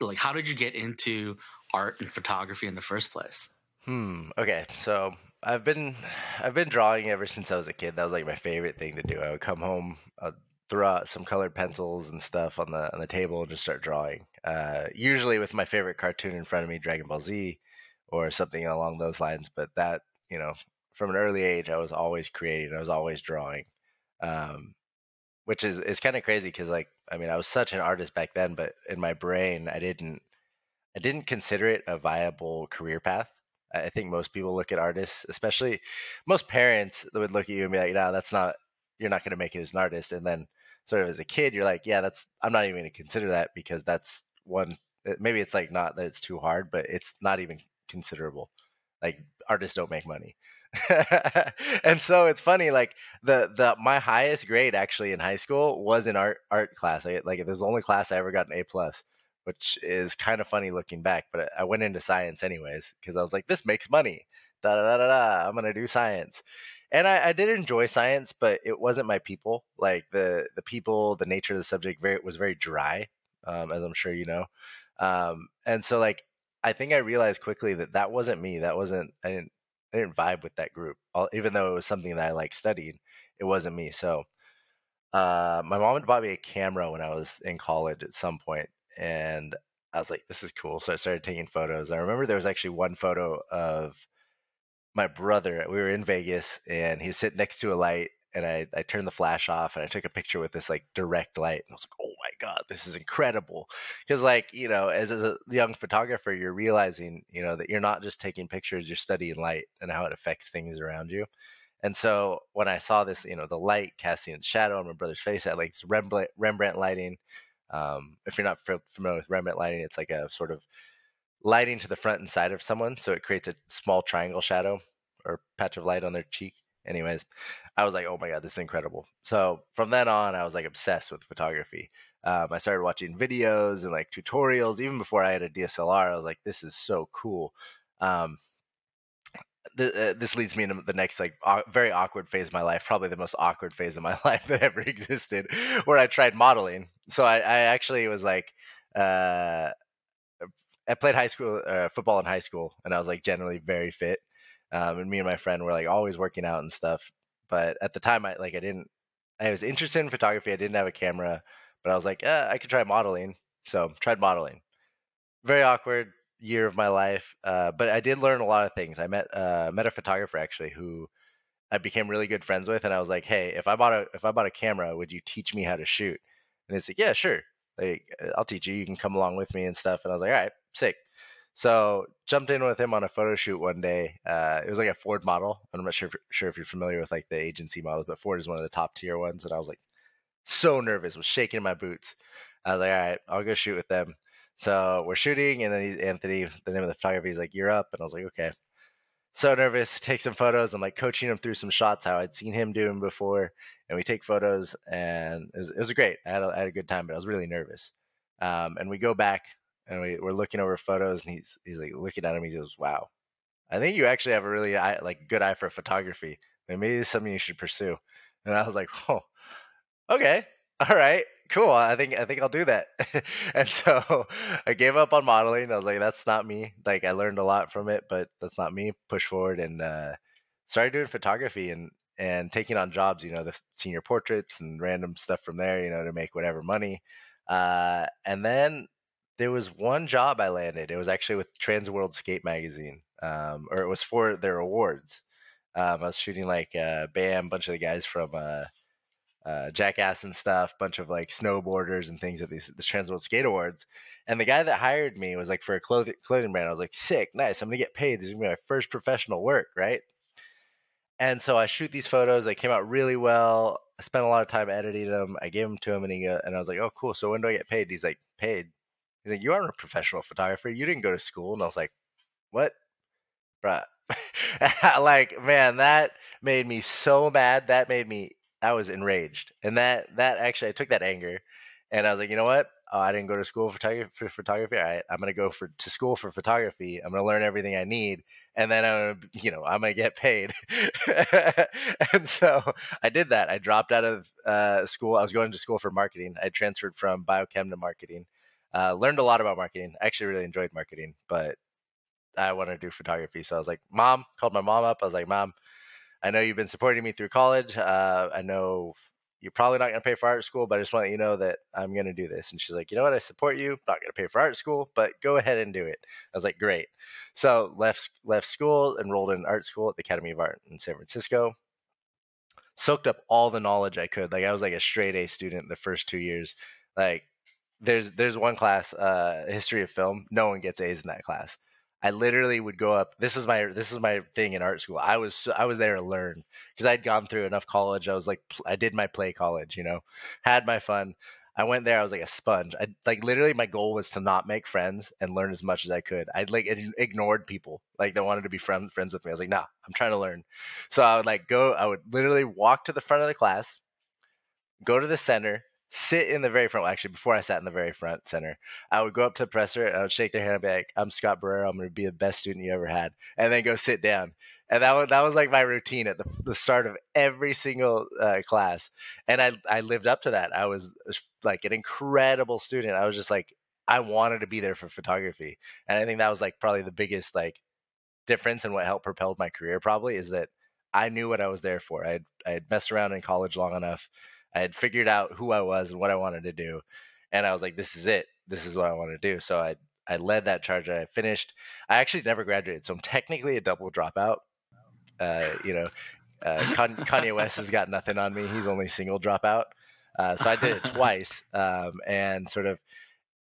like how did you get into art and photography in the first place? Hmm okay so i've been i've been drawing ever since i was a kid that was like my favorite thing to do i would come home I'd throw out some colored pencils and stuff on the on the table and just start drawing uh usually with my favorite cartoon in front of me dragon ball z or something along those lines but that you know from an early age i was always creating i was always drawing um, which is is kind of crazy because like I mean I was such an artist back then, but in my brain I didn't I didn't consider it a viable career path. I think most people look at artists, especially most parents that would look at you and be like, "No, that's not. You're not going to make it as an artist." And then, sort of as a kid, you're like, "Yeah, that's. I'm not even going to consider that because that's one. Eh, maybe it's like not that it's too hard, but it's not even considerable. Like artists don't make money. [laughs] and so it's funny like the the my highest grade actually in high school was in art art class I, like it was the only class i ever got an a plus which is kind of funny looking back but i went into science anyways because i was like this makes money da da da da i'm gonna do science. And I, I did enjoy science but it wasn't my people like the the people the nature of the subject very was very dry um, as i'm sure you know um, and so like i think i realized quickly that that wasn't me that wasn't i didn't I didn't vibe with that group. Even though it was something that I like studied, it wasn't me. So uh, my mom had bought me a camera when I was in college at some point, and I was like, "This is cool." So I started taking photos. I remember there was actually one photo of my brother. We were in Vegas, and he was sitting next to a light, and I, I turned the flash off, and I took a picture with this like direct light, and I was like, "Oh god, this is incredible. Because, like, you know, as, as a young photographer, you're realizing, you know, that you're not just taking pictures, you're studying light and how it affects things around you. And so when I saw this, you know, the light casting its shadow on my brother's face, I like Rembrandt, Rembrandt lighting. Um, if you're not familiar with Rembrandt lighting, it's like a sort of lighting to the front and side of someone. So it creates a small triangle shadow or patch of light on their cheek. Anyways, I was like, oh my God, this is incredible. So from then on, I was like obsessed with photography. Um, I started watching videos and like tutorials. Even before I had a DSLR, I was like, this is so cool. Um, uh, this leads me into the next like very awkward phase of my life, probably the most awkward phase of my [laughs] life that ever existed, where I tried modeling. So I, I actually was like, uh, I played high school uh, football in high school, and I was like generally very fit. Um, and me and my friend were like always working out and stuff. But at the time, I like I didn't. I was interested in photography. I didn't have a camera, but I was like, eh, I could try modeling. So tried modeling. Very awkward year of my life, uh, but I did learn a lot of things. I met uh, met a photographer actually who I became really good friends with, and I was like, hey, if I bought a if I bought a camera, would you teach me how to shoot? And he's like, yeah, sure. Like I'll teach you. You can come along with me and stuff. And I was like, all right, sick. So jumped in with him on a photo shoot one day. Uh, it was like a Ford model. I'm not sure if, sure if you're familiar with like the agency models, but Ford is one of the top tier ones. And I was like so nervous, was shaking my boots. I was like, all right, I'll go shoot with them. So we're shooting, and then he's Anthony, the name of the photographer, he's like, "You're up," and I was like, "Okay." So nervous, take some photos. I'm like coaching him through some shots how I'd seen him doing before, and we take photos, and it was, it was great. I had, a, I had a good time, but I was really nervous. Um, and we go back, and we, we're looking over photos, and he's he's like looking at him. He goes, "Wow, I think you actually have a really eye, like good eye for photography. maybe it's something you should pursue." And I was like, [laughs] "Oh, okay, [laughs] all right." cool. I think i think i'll do that. [laughs] And so [laughs] i gave up on modeling. I was like that's not me. Like i learned a lot from it but that's not me. Push forward and uh, started doing photography and and taking on jobs you know the senior portraits and random stuff from there you know to make whatever money. Uh, and then there was one job i landed. It was actually with trans world skate magazine um, or it was for their awards. Um, i was shooting like uh, bam bunch of the guys from uh, uh, Jackass and stuff, bunch of like snowboarders and things at these the Trans World Skate Awards. And the guy that hired me was like for a clothing clothing brand. I was like, sick, nice. I'm gonna get paid. This is gonna be my first professional work, right? And so I shoot these photos. They came out really well. I spent a lot of time editing them. I gave them to him, and he and I was like, oh, cool. So when do I get paid? He's like, paid. He's like, you aren't a professional photographer. You didn't go to school. And I was like, what, bruh? [laughs] like, man, that made me so mad. That made me I was enraged, and that that actually I took that anger, and I was like, you know what? Oh, I didn't go to school for photography. For photography. All right, I'm gonna go for to school for photography. I'm gonna learn everything I need, and then I'm gonna, you know, I'm gonna get paid. [laughs] and so I did that. I dropped out of uh, school. I was going to school for marketing. I transferred from biochem to marketing. Uh, learned a lot about marketing. I actually really enjoyed marketing, but I wanted to do photography. So I was like, Mom, called my mom up. I was like, Mom, I know you've been supporting me through college. Uh, I know you're probably not going to pay for art school, but I just want to let you know that I'm going to do this. And she's like, you know what? I support you. Not going to pay for art school, but go ahead and do it. I was like, great. So left left school, enrolled in art school at the Academy of Art in San Francisco. Soaked up all the knowledge I could. Like I was like a straight A student the first two years. Like there's there's one class, uh, history of film. No one gets A's in that class. I literally would go up. This is my this is my thing in art school. I was I was there to learn because I'd gone through enough college. I was like I did my play college, you know, had my fun. I went there. I was like a sponge. I like literally my goal was to not make friends and learn as much as I could. I'd like ignored people like they wanted to be friend, friends with me. I was like, nah, I'm trying to learn. So I would like go. I would literally walk to the front of the class, go to the center, sit in the very front. Well, actually, before I sat in the very front center, I would go up to the presser and I would shake their hand and be like, "I'm Scott Borrero. I'm going to be the best student you ever had," and then go sit down. And that was that was like my routine at the, the start of every single uh, class, and I I lived up to that. I was like an incredible student. I was just like I wanted to be there for photography, and I think that was like probably the biggest like difference and what helped propelled my career. Probably is that I knew what I was there for. I I had messed around in college long enough I had figured out who I was and what I wanted to do, and I was like, "This is it. This is what I want to do." So I I led that charge. I finished. I actually never graduated, so I'm technically a double dropout. Uh, you know, uh, Kanye West has got nothing on me. He's only single dropout. Uh, so I did it [laughs] twice, um, and sort of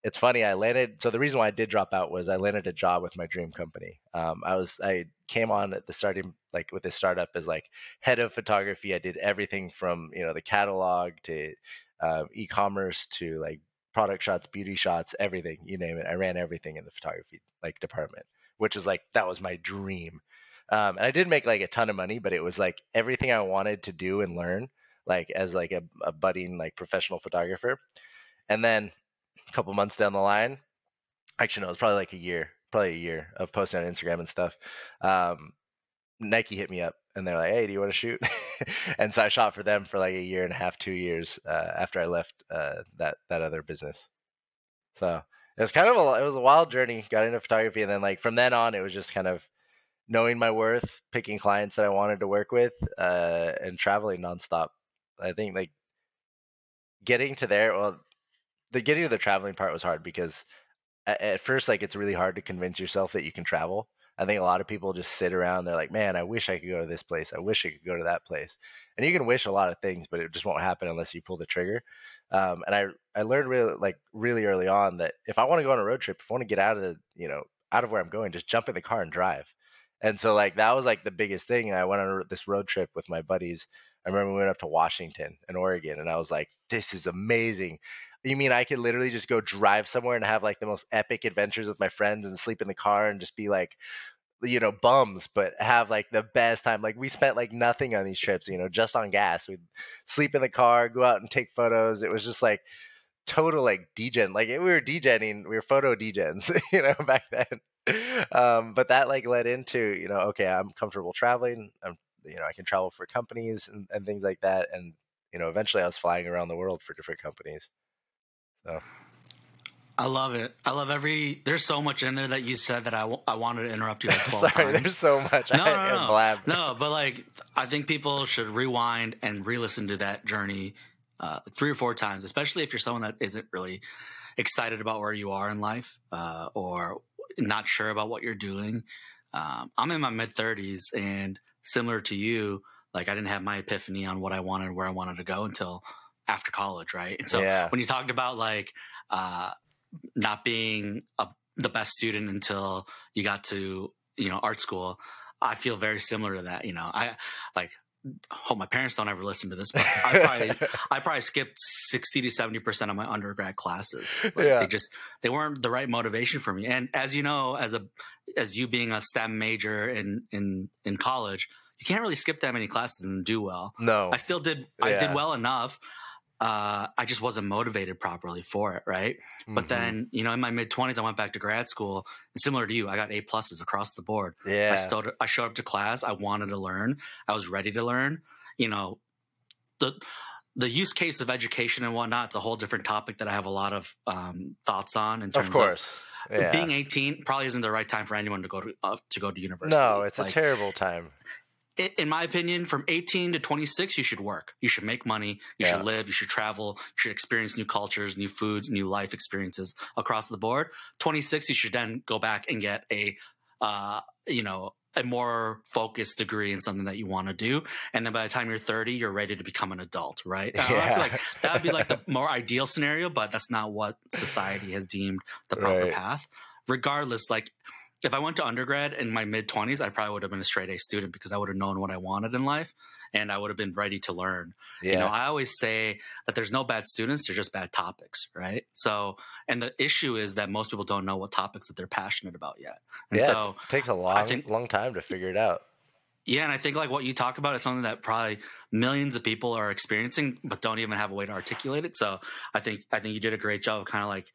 it's funny. I landed. So the reason why I did drop out was I landed a job with my dream company. Um, I was I came on at the starting like with this startup as like head of photography. I did everything from you know the catalog to uh, e-commerce to like product shots, beauty shots, everything you name it. I ran everything in the photography like department, which was like that was my dream. Um, and I did make like a ton of money, but it was like everything I wanted to do and learn, like as like a, a budding like professional photographer. And then a couple months down the line, actually no, it was probably like a year, probably a year of posting on Instagram and stuff. Um, Nike hit me up and they're like, "Hey, do you want to shoot?" [laughs] and so I shot for them for like a year and a half, two years uh, after I left uh, that that other business. So it was kind of a it was a wild journey. Got into photography, and then like from then on, it was just kind of knowing my worth, picking clients that I wanted to work with, uh, and traveling nonstop. I think like getting to there. Well, the getting to the traveling part was hard because at, at first, like it's really hard to convince yourself that you can travel I think a lot of people just sit around. They're like, man, I wish I could go to this place. I wish I could go to that place. And you can wish a lot of things, but it just won't happen unless you pull the trigger. Um, and I I learned really like really early on that if I want to go on a road trip, if I want to get out of the you know out of where I'm going, just jump in the car and drive. And so like that was like the biggest thing. And I went on this road trip with my buddies. I remember we went up to Washington and Oregon, and I was like, this is amazing. You mean I could literally just go drive somewhere and have like the most epic adventures with my friends and sleep in the car and just be like, you know, bums, but have like the best time. Like we spent like nothing on these trips, you know, just on gas. We'd sleep in the car, go out and take photos. It was just like total like degen. Like we were degenning, we were photo degens, [laughs] you know, back then. Um, but that like led into, you know, okay, I'm comfortable traveling. I'm, you know, I can travel for companies and, and things like that. And, you know, eventually I was flying around the world for different companies. So I love it. I love every. There's so much in there that you said that I, w- I wanted to interrupt you like [laughs] twelve Sorry, times. There's so much. No, no, no, no. But like, I think people should rewind and re-listen to that journey uh, three or four times, especially if you're someone that isn't really excited about where you are in life uh, or not sure about what you're doing. Um, I'm in my mid 30s, and similar to you, like I didn't have my epiphany on what I wanted, where I wanted to go until after college, right? And so yeah. when you talked about like uh, not being a, the best student until you got to you know art school i feel very similar to that you know i like hope my parents don't ever listen to this but i probably [laughs] i probably skipped 60 to 70 percent of my undergrad classes like yeah. they just they weren't the right motivation for me and as you know as a as you being a stem major in in in college you can't really skip that many classes and do well no i still did yeah. i did well enough uh, I just wasn't motivated properly for it, right? Mm-hmm. But then, you know, in my mid twenties, I went back to grad school, and similar to you, I got A pluses across the board. Yeah, I still I showed up to class. I wanted to learn. I was ready to learn. You know, the the use case of education and whatnot. It's a whole different topic that I have a lot of um, thoughts on. In terms of course. Of, yeah. being 18 probably isn't the right time for anyone to go to uh, to go to university. No, it's like, a terrible time in my opinion, from 18 to 26, you should work. You should make money. You yeah. should live. You should travel. You should experience new cultures, new foods, new life experiences across the board. 26, you should then go back and get a, uh, you know, a more focused degree in something that you want to do. And then by the time you're 30, you're ready to become an adult, right? Yeah. like that would be like the [laughs] more ideal scenario, but that's not what society has deemed the proper right. path. Regardless, like if I went to undergrad in my mid 20s, I probably would have been a straight A student because I would have known what I wanted in life and I would have been ready to learn. Yeah. You know, I always say that there's no bad students, there's just bad topics, right? So, and the issue is that most people don't know what topics that they're passionate about yet. And yeah, so it takes a long, think, long time to figure it out. Yeah, and I think like what you talk about is something that probably millions of people are experiencing, but don't even have a way to articulate it. So I think I think you did a great job of kind of like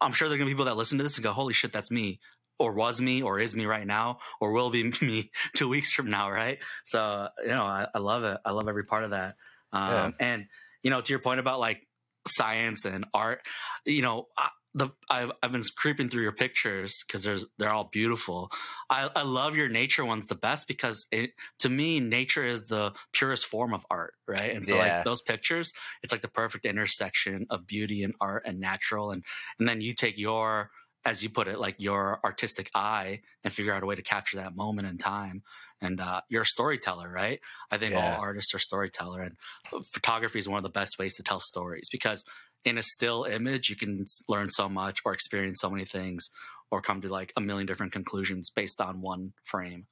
I'm sure there are gonna be people that listen to this and go, "Holy shit, that's me." Or was me or is me right now or will be [laughs] me two weeks from now right so you know i, I love it i love every part of that um, yeah. and you know to your point about like science and art you know I, the I've, I've been creeping through your pictures because there's they're all beautiful. I, I love your nature ones the best because it to me nature is the purest form of art, right? And so yeah. like those pictures, it's like the perfect intersection of beauty and art and natural, and and then you take your as you put it, like your artistic eye and figure out a way to capture that moment in time. And uh, you're a storyteller, right? I think yeah. all artists are storyteller, and photography is one of the best ways to tell stories because in a still image, you can learn so much or experience so many things or come to like a million different conclusions based on one frame.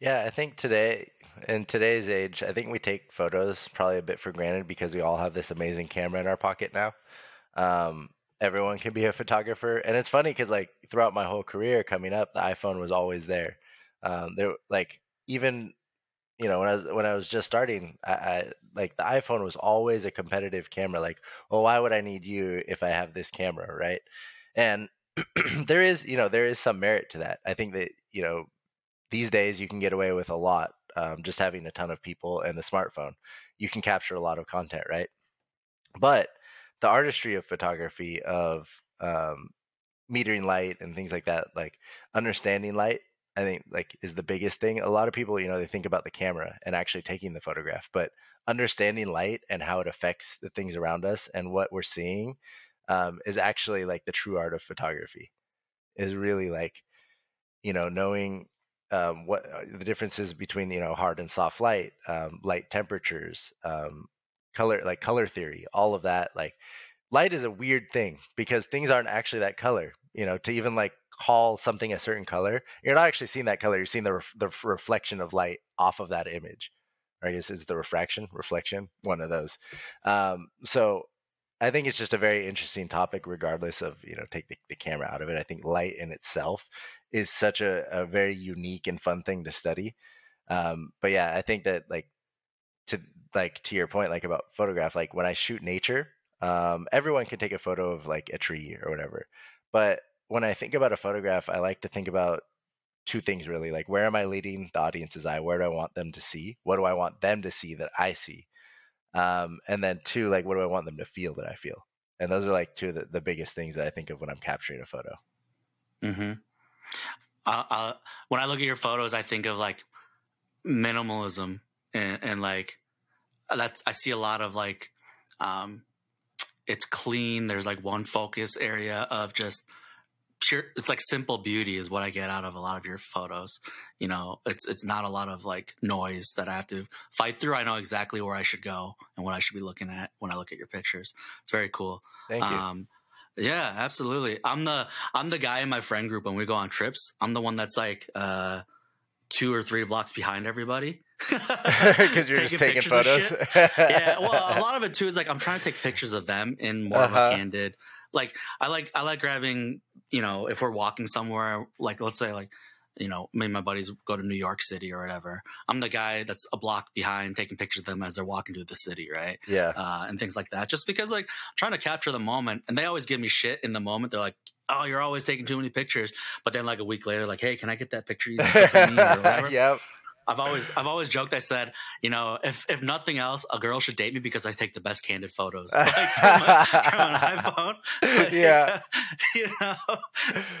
Yeah, I think today, in today's age, I think we take photos probably a bit for granted because we all have this amazing camera in our pocket now. Um, everyone can be a photographer. And it's funny because like throughout my whole career coming up the iphone was always there. Um there like even you know when i was when i was just starting I, I like the iphone was always a competitive camera like well why would i need you if i have this camera? Right? And [clears throat] there is you know there is some merit to that. I think that you know these days you can get away with a lot um, just having a ton of people and a smartphone. You can capture a lot of content, right? But the artistry of photography, of um, metering light and things like that, like understanding light, I think like is the biggest thing. A lot of people, you know, they think about the camera and actually taking the photograph, but understanding light and how it affects the things around us and what we're seeing um, is actually like the true art of photography. Is really like, you know, knowing um, what uh, the differences between you know hard and soft light, um, light temperatures, um, color like color theory, all of that. Like light is a weird thing because things aren't actually that color. You know, to even like call something a certain color, you're not actually seeing that color. You're seeing the the reflection of light off of that image. I guess is the refraction, reflection, one of those. Um, so I think it's just a very interesting topic, regardless of you know take the, the camera out of it. I think light in itself is such a, a very unique and fun thing to study. Um, but yeah, I think that like to like to your point, like about photograph, like when I shoot nature, um, everyone can take a photo of like a tree or whatever. But when I think about a photograph, I like to think about two things really. Like where am I leading the audience's eye? Where do I want them to see? What do I want them to see that I see? Um, and then two, like what do I want them to feel that I feel? And those are like two of the, the biggest things that I think of when I'm capturing a photo. Mm-hmm. Uh, uh, when I look at your photos, I think of like minimalism and, and like that's I see a lot of like um, it's clean. There's like one focus area of just pure. It's like simple beauty is what I get out of a lot of your photos. You know, it's it's not a lot of like noise that I have to fight through. I know exactly where I should go and what I should be looking at when I look at your pictures. It's very cool. Thank you. Um, yeah, absolutely. I'm the I'm the guy in my friend group when we go on trips. I'm the one that's like uh, two or three blocks behind everybody [laughs] because you're just taking photos. yeah, well, a lot of it too is like I'm trying to take pictures of them in more uh-huh. of a candid. Like I like I like grabbing. You know, if we're walking somewhere, like let's say like you know, me and my buddies go to New York City or whatever. I'm the guy that's a block behind taking pictures of them as they're walking through the city, right? Yeah. Uh, and things like that. Just because, like, I'm trying to capture the moment. And they always give me shit in the moment. They're like, oh, you're always taking too many pictures. But then, like, a week later, like, hey, can I get that picture you took of me or [laughs] whatever? yep. I've always I've always joked. I said, you know, if if nothing else, a girl should date me because I take the best candid photos, [laughs] like from, a, from an iPhone. [laughs] yeah, [laughs] you know,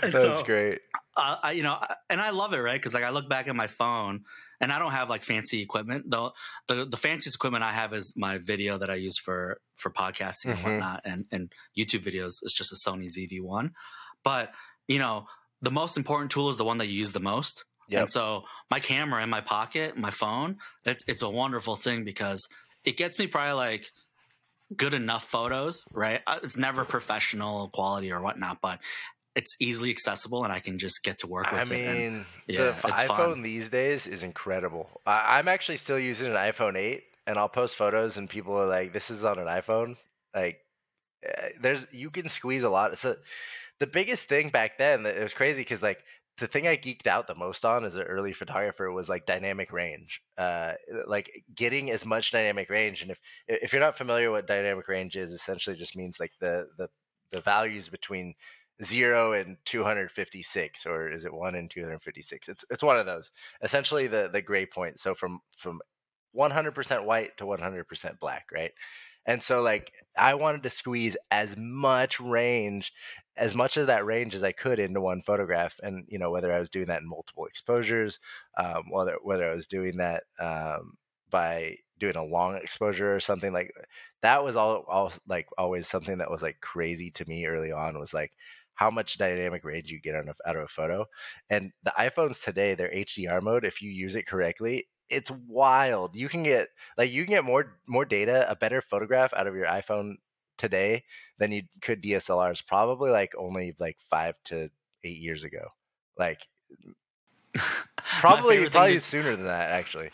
that's so, great. Uh, I, you know, and I love it, right? Because like I look back at my phone, and I don't have like fancy equipment. though. the the fanciest equipment I have is my video that I use for for podcasting mm-hmm. and whatnot, and and YouTube videos. It's just a Sony ZV-1, but you know, the most important tool is the one that you use the most. Yep. And so my camera in my pocket, my phone, it's, it's a wonderful thing because it gets me probably like good enough photos, right? Uh, it's never professional quality or whatnot, but it's easily accessible and I can just get to work with I it. I mean, yeah, the iPhone fun. these days is incredible. I, I'm actually still using an iPhone 8 and I'll post photos and people are like, this is on an iPhone. Like, eh, there's, you can squeeze a lot. So the biggest thing back then, it was crazy because like the thing I geeked out the most on as an early photographer was like dynamic range, uh, like getting as much dynamic range. And if if you're not familiar what dynamic range is, essentially just means like the the the values between zero and 256, or is it one and 256? It's it's one of those. Essentially the the gray point. So from from 100% white to 100% black, right? And so like I wanted to squeeze as much range as much of that range as I could into one photograph. And you know, whether I was doing that in multiple exposures, um, whether whether I was doing that um, by doing a long exposure or something like that was all, all like always something that was like crazy to me early on was like how much dynamic range you get of, out of a photo. And the iPhones today, their HDR mode, if you use it correctly, it's wild. You can get like you can get more more data, a better photograph out of your iPhone today than you could DSLRs probably like only like five to eight years ago. Like [laughs] probably probably to, sooner than that actually.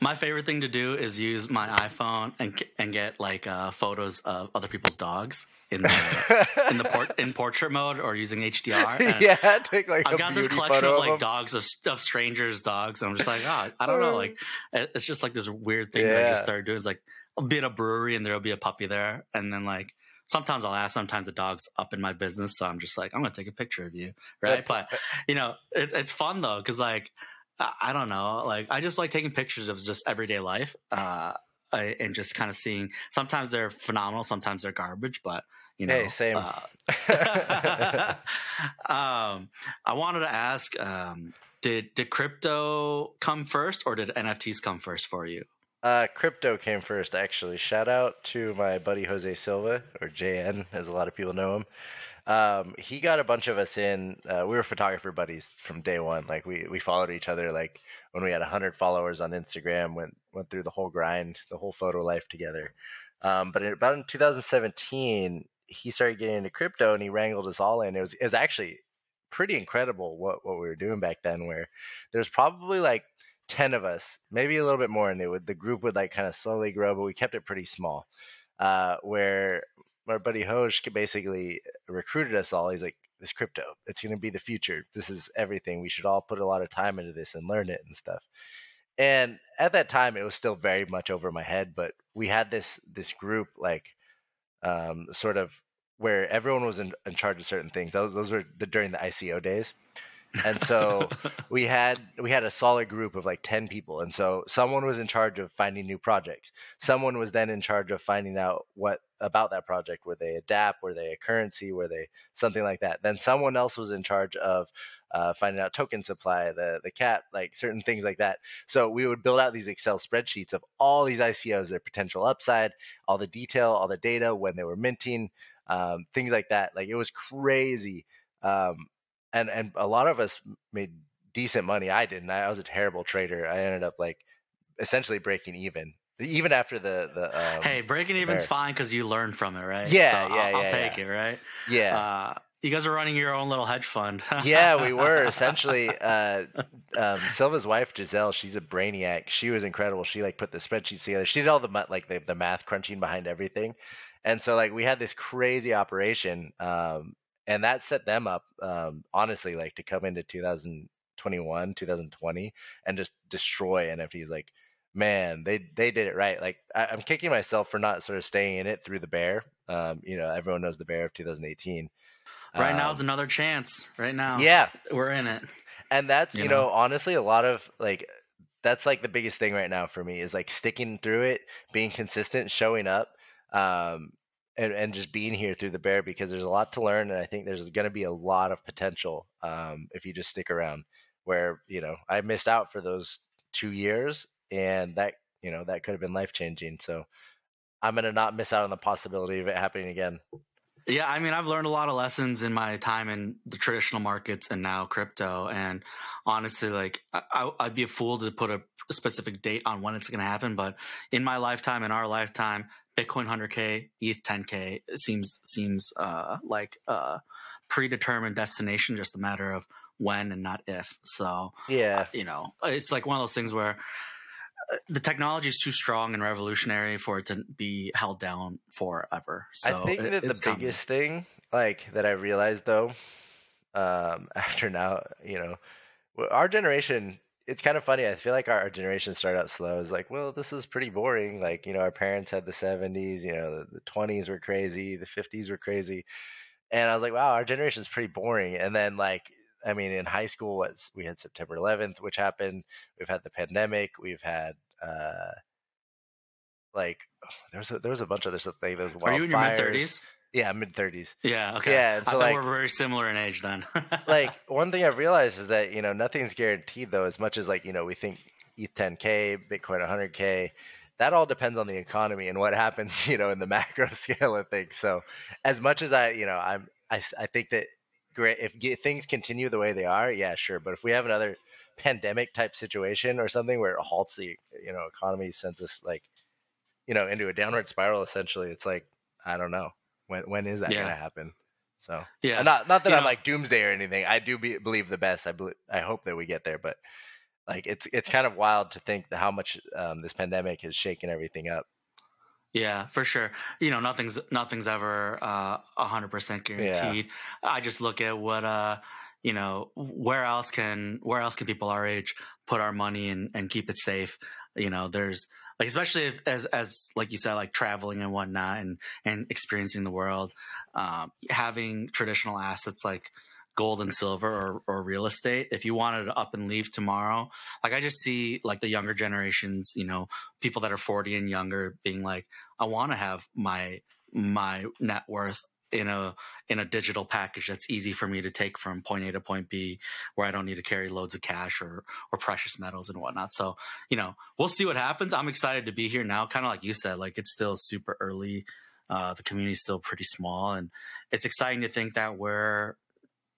My favorite thing to do is use my iPhone and and get like uh, photos of other people's dogs in the in the port in portrait mode or using HDR. [laughs] And yeah, take like I've got this collection of like dogs of, of strangers' dogs. And I'm just like, oh, I don't know, like [laughs] it's just like this weird thing yeah. that I just started doing. Is like I'll be at a brewery and there'll be a puppy there, and then like sometimes I'll ask. Sometimes the dog's up in my business, so I'm just like, I'm gonna take a picture of you, right? but you know, it's it's fun though because like I, don't know. Like I just like taking pictures of just everyday life. Uh, and just kind of seeing. Sometimes they're phenomenal. Sometimes they're garbage. But you know, Hey, same. Uh, [laughs] [laughs] um, I wanted to ask: um, Did did crypto come first, or did NFTs come first for you? Uh, crypto came first, actually. Shout out to my buddy Jose Silva, or JN, as a lot of people know him. Um, he got a bunch of us in. Uh, we were photographer buddies from day one. Like we we followed each other. Like when we had hundred followers on Instagram, went went through the whole grind, the whole photo life together. Um, but in, about in 2017, he started getting into crypto, and he wrangled us all in. It was it was actually pretty incredible what what we were doing back then. Where there's probably like 10 of us, maybe a little bit more, and they would the group would like kind of slowly grow, but we kept it pretty small. Uh, where our buddy Hoj basically recruited us all. He's like, "This crypto, it's going to be the future. This is everything. We should all put a lot of time into this and learn it and stuff." And at that time, it was still very much over my head, but we had this this group like um, sort of where everyone was in, in charge of certain things. Those those were the, during the ICO days and so [laughs] we had we had a solid group of like 10 people. And so someone was in charge of finding new projects. Someone was then in charge of finding out what about that project. Were they a dApp were they a currency? Were they something like that? Then someone else was in charge of uh, finding out token supply the the cat like certain things like that. So we would build out these excel spreadsheets of all these icos their potential upside all the detail all the data when they were minting um, things like that. Like it was crazy. Um, and and a lot of us made decent money. I didn't. I was a terrible trader. I ended up like essentially breaking even, even after the the. Um, hey, breaking even's fine because you learn from it, right? Yeah, So yeah, I'll, I'll take yeah. it, right? yeah, Uh, you guys are running your own little hedge fund. yeah, we were [laughs] essentially. Uh, um, Silva's wife Giselle, she's a brainiac. She was incredible. She like put the spreadsheets together. She did all the like the, the math crunching behind everything, and so like we had this crazy operation, um, and that set them up um, honestly like to come into 2021, 2020, and just destroy NFTs. Like man, they they did it right. Like I, I'm kicking myself for not sort of staying in it through the bear. Um, you know, everyone knows the bear of 2018. right now Um, is another chance. Right now, yeah, we're in it. and that's you, You know? know? honestly a lot of like that's like the biggest thing right now for me is like sticking through it being consistent showing up um and, and just being here through the bear because there's a lot to learn and i think there's going to be a lot of potential um if you just stick around where you know i missed out for those two years and that you know that could have been life changing so i'm going to not miss out on the possibility of it happening again Yeah, I mean, I've learned a lot of lessons in my time in the traditional markets and now crypto. And honestly, like, I, I'd be a fool to put a specific date on when it's going to happen. But in my lifetime, in our lifetime, Bitcoin 100k, ETH 10k seems seems uh, like a predetermined destination, just a matter of when and not if. So yeah you know, it's like one of those things where uh, the technology is too strong and revolutionary for it to be held down forever. So I think it- that the biggest thing, like that I realized though, um, [laughs] after now, you know, our generation, it's kind of funny. I feel like our, generation started out slow. It's like, well, this is pretty boring. Like, you know, our parents had the 70s, you know, the, the 20s were crazy, the 50s were crazy. And I was like, wow, our generation is pretty boring. And then, like, I mean, in high school, was, we had September 11th, which happened. We've had the pandemic. We've had, uh, like, [sighs] there was a, there was a bunch of other stuff. Like, Are you in your mid 30s? Yeah, mid thirties. Yeah. Okay. Yeah, and so, like- we're very similar in age then. Like [laughs] one thing I've realized is that you know nothing's guaranteed though. As much as like you know we think ETH 10k, Bitcoin 100k, that all depends on the economy and what [laughs] happens you know in the macro [laughs] scale of things. So as much as I you know I'm I, I think that great if things continue the way they are, yeah, sure. But if we have another pandemic type situation or something where it halts the you know economy, sends us like you know into a downward spiral, essentially, it's like I don't know when when is that Yeah. going to happen. So yeah. not not that You I'm know- like doomsday or anything. I do be, believe the best. I believe, I hope that we get there, but like it's it's kind of wild to think that how much um, this pandemic has shaken everything up. Yeah, for sure. You know, nothing's nothing's ever uh, a hundred percent guaranteed. I just look at what uh, you know, where else can where else can people our age put our money and and keep it safe? You know, there's like especially if, as as like you said, like traveling and whatnot, and and experiencing the world. Um, having traditional assets like gold and silver or, or real estate. If you wanted to up and leave tomorrow, like I just see like the younger generations, you know, people that are 40 and younger being like, I want to have my my net worth in a in a digital package that's easy for me to take from point A to point B, where I don't need to carry loads of cash or or precious metals and whatnot. So you know, we'll see what happens. I'm excited to be here now. Kind of like you said, like it's still super early. Uh, the community is still pretty small, and it's exciting to think that we're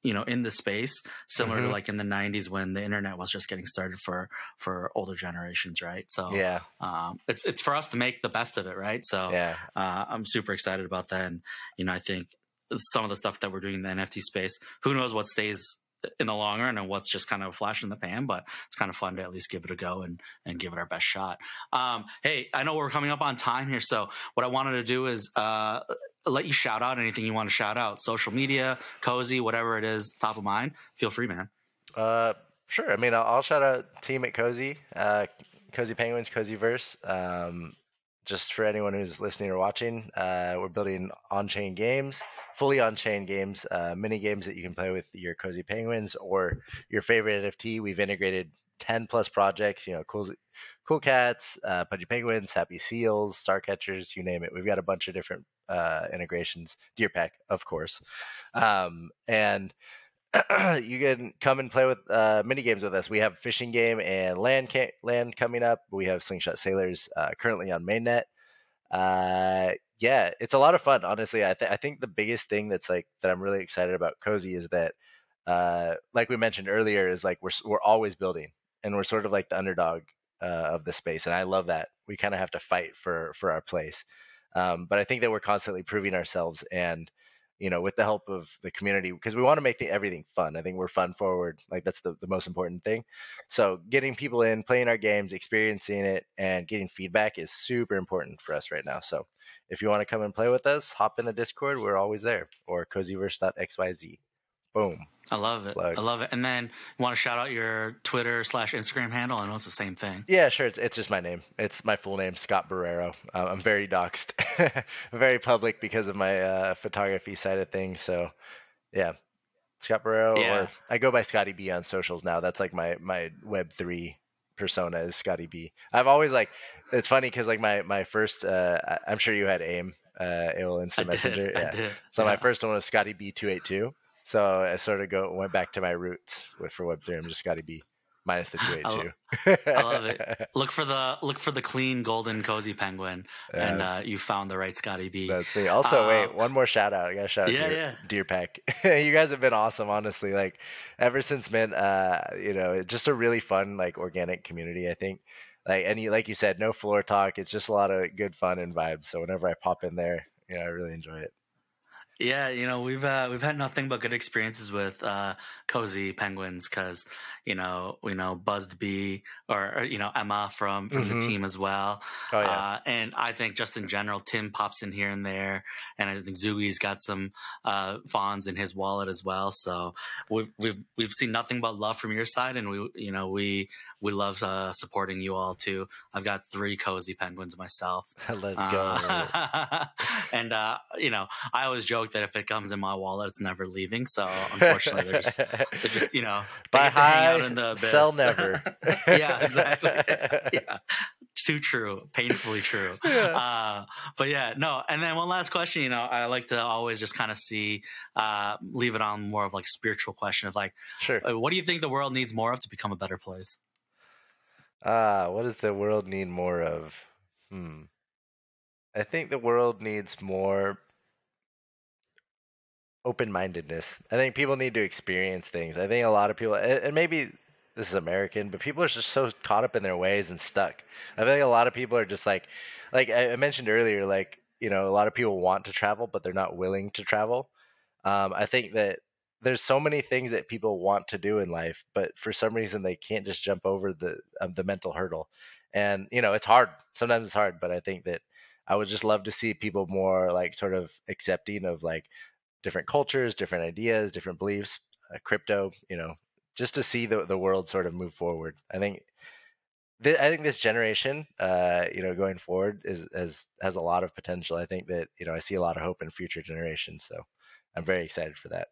you know in the space similar mm-hmm. to like in the 90s when the internet was just getting started for for older generations right so yeah um, it's it's for us to make the best of it right so yeah uh, i'm super excited about that and you know i think some of the stuff that we're doing in the nft space who knows what stays in the long run and what's just kind of a flash in the pan, but it's kind of fun to at least give it a go and, and give it our best shot. Um, hey, I know we're coming up on time here. So what I wanted to do is, uh, let you shout out anything you want to shout out. Social media cozy whatever it is top of mind. Feel free man. Uh sure. I mean i'll, I'll shout out team at cozy uh cozy penguins Cozyverse. Um just for anyone who's listening or watching uh we're building on-chain games fully on-chain games, uh, mini games that you can play with your Cozy Penguins or your favorite NFT. We've integrated 10 plus projects, you know, cool, cool cats, uh, pudgy penguins, happy seals, star catchers, you name it. We've got a bunch of different uh, integrations, Deer Pack, of course. Um, and [clears throat] you can come and play with uh, mini games with us. We have fishing game and land ca- land coming up. We have Slingshot Sailors uh, currently on mainnet. Uh, yeah, it's a lot of fun. Honestly, I, th- I think the biggest thing that's like that I'm really excited about Cozy is that, uh, like we mentioned earlier, is like we're we're always building, and we're sort of like the underdog uh, of the space, and I love that. We kind of have to fight for for our place, um, but I think that we're constantly proving ourselves and you know, with the help of the community, because we want to make the, everything fun. I think we're fun forward. Like that's the, the most important thing. So getting people in, playing our games, experiencing it, and getting feedback is super important for us right now. So if you want to come and play with us, hop in the Discord. We're always there. Or cozyverse.xyz. Boom. I love it. Plug. I love it. And then you want to shout out your Twitter slash Instagram handle? I know it's the same thing. Yeah, sure. It's, it's just my name. It's my full name, Scott Borrero. Uh, I'm very doxxed, [laughs] very public because of my uh, photography side of things. So, yeah, Scott Borrero. Yeah. Or I go by Scotty B on socials now. That's like my my Web three persona is Scotty B. I've always like. It's funny because like my my first. Uh, I'm sure you had AIM. Uh, AOL Instant I Messenger. Did, yeah. So yeah. my first one was Scotty B two eight two so I sort of go went back to my roots with for Web three. I'm just Scotty B minus the two [laughs] eight two. I love it. [laughs] Look for the look for the clean golden cozy penguin, and uh, you found the right Scotty B. That's me. Also, wait, um, one more shout out. I got to shout yeah, out yeah. Deer Pack. [laughs] you guys have been awesome, honestly. Like ever since Mint, uh, you know, just a really fun like organic community. I think. Like and you, like you said, no floor talk. It's just a lot of good fun and vibes. So whenever I pop in there, you know, I really enjoy it. Yeah, you know we've uh, we've had nothing but good experiences with uh, cozy penguins because you know we know Buzzed Bee or, or, you know Emma from from mm-hmm. the team as well. Oh, yeah. uh, and I think just in general, Tim pops in here and there, and I think Zooey's got some uh, fawns in his wallet as well. So we've we've we've seen nothing but love from your side, and we you know we we love uh, supporting you all too. I've got three cozy penguins myself. [laughs] Let's go. Uh, [laughs] and uh, you know I always joke that if it comes in my wallet, it's never leaving. So unfortunately, they're just, they're [laughs] just you know, buy high, sell [laughs] never. yeah, exactly. [laughs] yeah, too true, painfully true. Yeah. Uh, but yeah, no. And then one last question. You know, I like to always just kind of see, uh, leave it on more of like spiritual question of like, sure. Uh, what do you think the world needs more of to become a better place? Ah, uh, what does the world need more of? Hmm. I think the world needs more open-mindedness. I think people need to experience things. I think a lot of people, and maybe this is American, but people are just so caught up in their ways and stuck. I think a lot of people are just like, like I mentioned earlier, like you know, a lot of people want to travel, but they're not willing to travel. Um, I think that there's so many things that people want to do in life, but for some reason they can't just jump over the um, the mental hurdle. And you know, it's hard. Sometimes it's hard, but I think that I would just love to see people more like sort of accepting of like different cultures, different ideas, different beliefs, uh, crypto, you know, just to see the, the world sort of move forward. I think th- I think this generation, uh, you know, going forward is has has a lot of potential. I think that you know I see a lot of hope in future generations. So I'm very excited for that.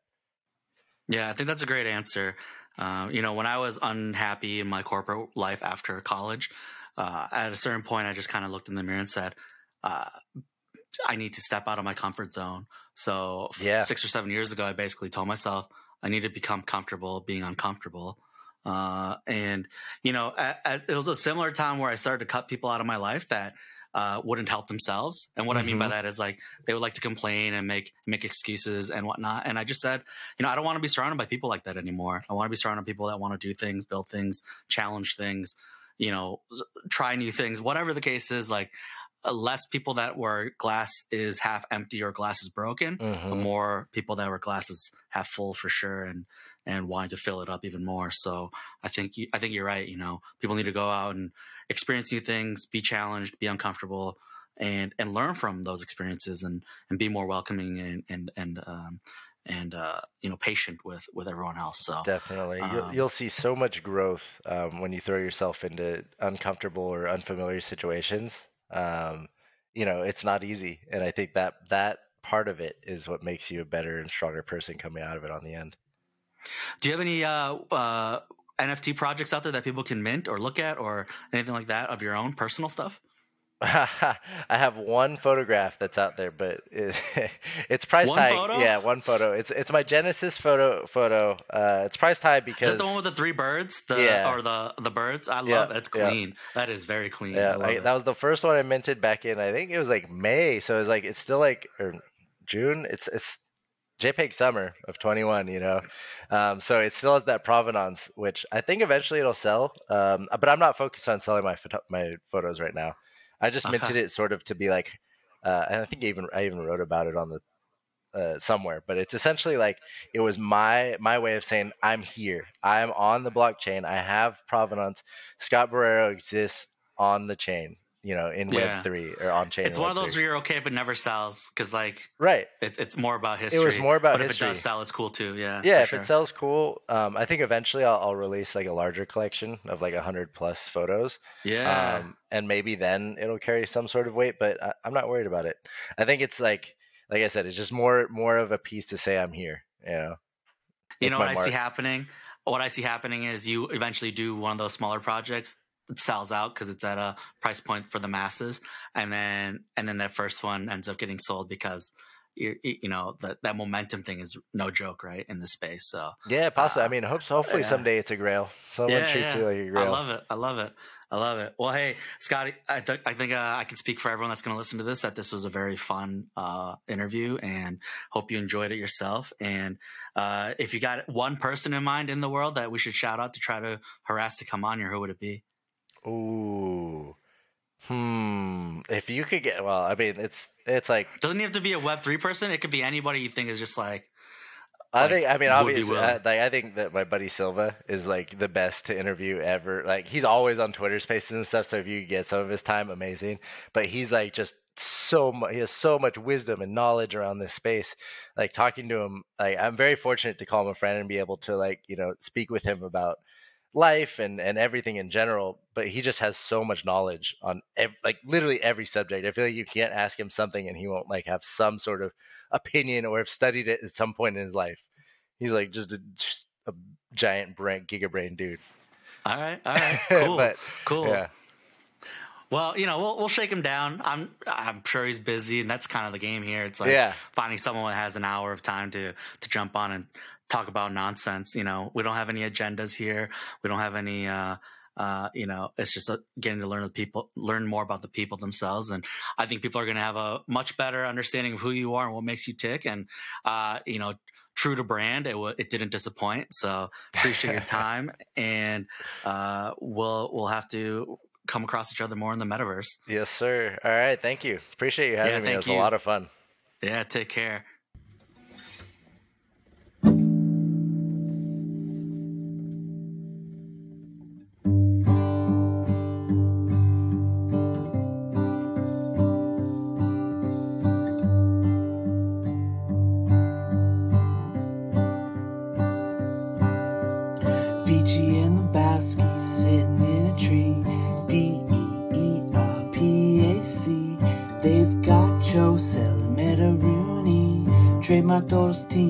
Yeah, I think that's a great answer. Uh, you know, when I was unhappy in my corporate life after college, uh, at a certain point, I just kind of looked in the mirror and said, uh, I need to step out of my comfort zone. So Yeah. six or seven years ago, I basically told myself I need to become comfortable being uncomfortable. Uh, and you know, at, at, it was a similar time where I started to cut people out of my life that uh, wouldn't help themselves. And what I mean by Mhm. that is like they would like to complain and make make excuses and whatnot. And I just said, you know, I don't want to be surrounded by people like that anymore. I want to be surrounded by people that want to do things, build things, challenge things, you know, try new things, whatever the case is. Like less people that were glass is half empty or glass is broken, Mhm. more people that were glasses half full for sure, and and wanting to fill it up even more. So I think you, I think you're right. You know, people need to go out and experience new things, be challenged, be uncomfortable, and and learn from those experiences, and and be more welcoming and and and um, and uh, you know patient with with everyone else. So Definitely. You'll, Um, you'll see so much growth um, when you throw yourself into uncomfortable or unfamiliar situations. Um, you know, it's not easy. And I think that that part of it is what makes you a better and stronger person coming out of it on the end. do you have any uh, uh, NFT projects out there that people can mint or look at or anything like that of your own personal stuff? [laughs] I have one photograph that's out there, but it, [laughs] it's price One tag. photo? Yeah, one photo. It's it's my Genesis photo photo. Uh, it's price tag Is because that the one with the three birds? The Yeah. or the the birds? I love Yeah, it. It's yeah. clean. That is very clean. Yeah, love I, that was the first one I minted back in. I think it was like May, so it's like it's still like or June. It's it's JPEG summer of 21. You know, um, so it still has that provenance, which I think eventually it'll sell. Um, but I'm not focused on selling my photo- my photos right now. I just Okay. minted it sort of to be like, uh, and I think even I even wrote about it on the uh, somewhere. But it's essentially like it was my my way of saying I'm here. I'm on the blockchain. I have provenance. Scott Borrero exists on the chain. You know, in Yeah. Web three or on chain. It's one of Web3. those where you're okay but never sells because like right. it, it's more about history. It was more about but if it does sell, it's cool too. Yeah. Yeah, if sure. it sells, cool. Um, I think eventually I'll, I'll release like a larger collection of like a hundred plus photos. yeah. um, and maybe then it'll carry some sort of weight. But I, I'm not worried about it. I think it's like, like I said, it's just more more of a piece to say I'm here. You know, you know what I see happening? What I see happening is you eventually do one of those smaller projects. It sells out because it's at a price point for the masses, and then and then that first one ends up getting sold because you you know that that momentum thing is no joke, right? In the space, so Yeah, possibly. I Uh, mean, hopes hopefully yeah. someday it's a grail. Someone Yeah, treats yeah. you like a I grail. I love it. I love it. I love it. Well, hey, Scotty, I, th- I think uh, I can speak for everyone that's going to listen to this that this was a very fun uh, interview and hope you enjoyed it yourself. And uh, if you got one person in mind in the world that we should shout out to try to harass to come on here, who would it be? Ooh. Hmm. If you could get well, I mean, it's it's like Doesn't even have to be a Web3 person. It could be anybody you think is just like, I Like, think I mean obviously. I, like I think that my buddy Silva is like the best to interview ever. Like he's always on Twitter Spaces and stuff. So if you get some of his time, amazing. But he's like just so much. He has so much wisdom and knowledge around this space. Like talking to him, like I'm very fortunate to call him a friend and be able to like you know speak with him about life and and everything in general. But he just has so much knowledge on ev- like literally every subject. I feel like you can't ask him something and he won't like have some sort of opinion or have studied it at some point in his life. He's like just a, just a giant brain, giga brain dude. all right, all right, [laughs] cool, but cool. yeah, Well, you know, we'll we'll shake him down. I'm I'm sure he's busy, and that's kind of the game here. It's like yeah, finding someone that has an hour of time to to jump on and talk about nonsense. You know, we don't have any agendas here. We don't have any. Uh, uh, you know, it's just uh getting to learn the people, learn more about the people themselves, and I think people are going to have a much better understanding of who you are and what makes you tick. And uh, you know, true to brand, it w- it didn't disappoint. So appreciate your [laughs] time, and uh, we'll we'll have to come across each other more in the metaverse. yes, sir. All right, thank you. Appreciate you having Yeah, me. It was you. a lot of fun. Yeah, take care. Selling Meta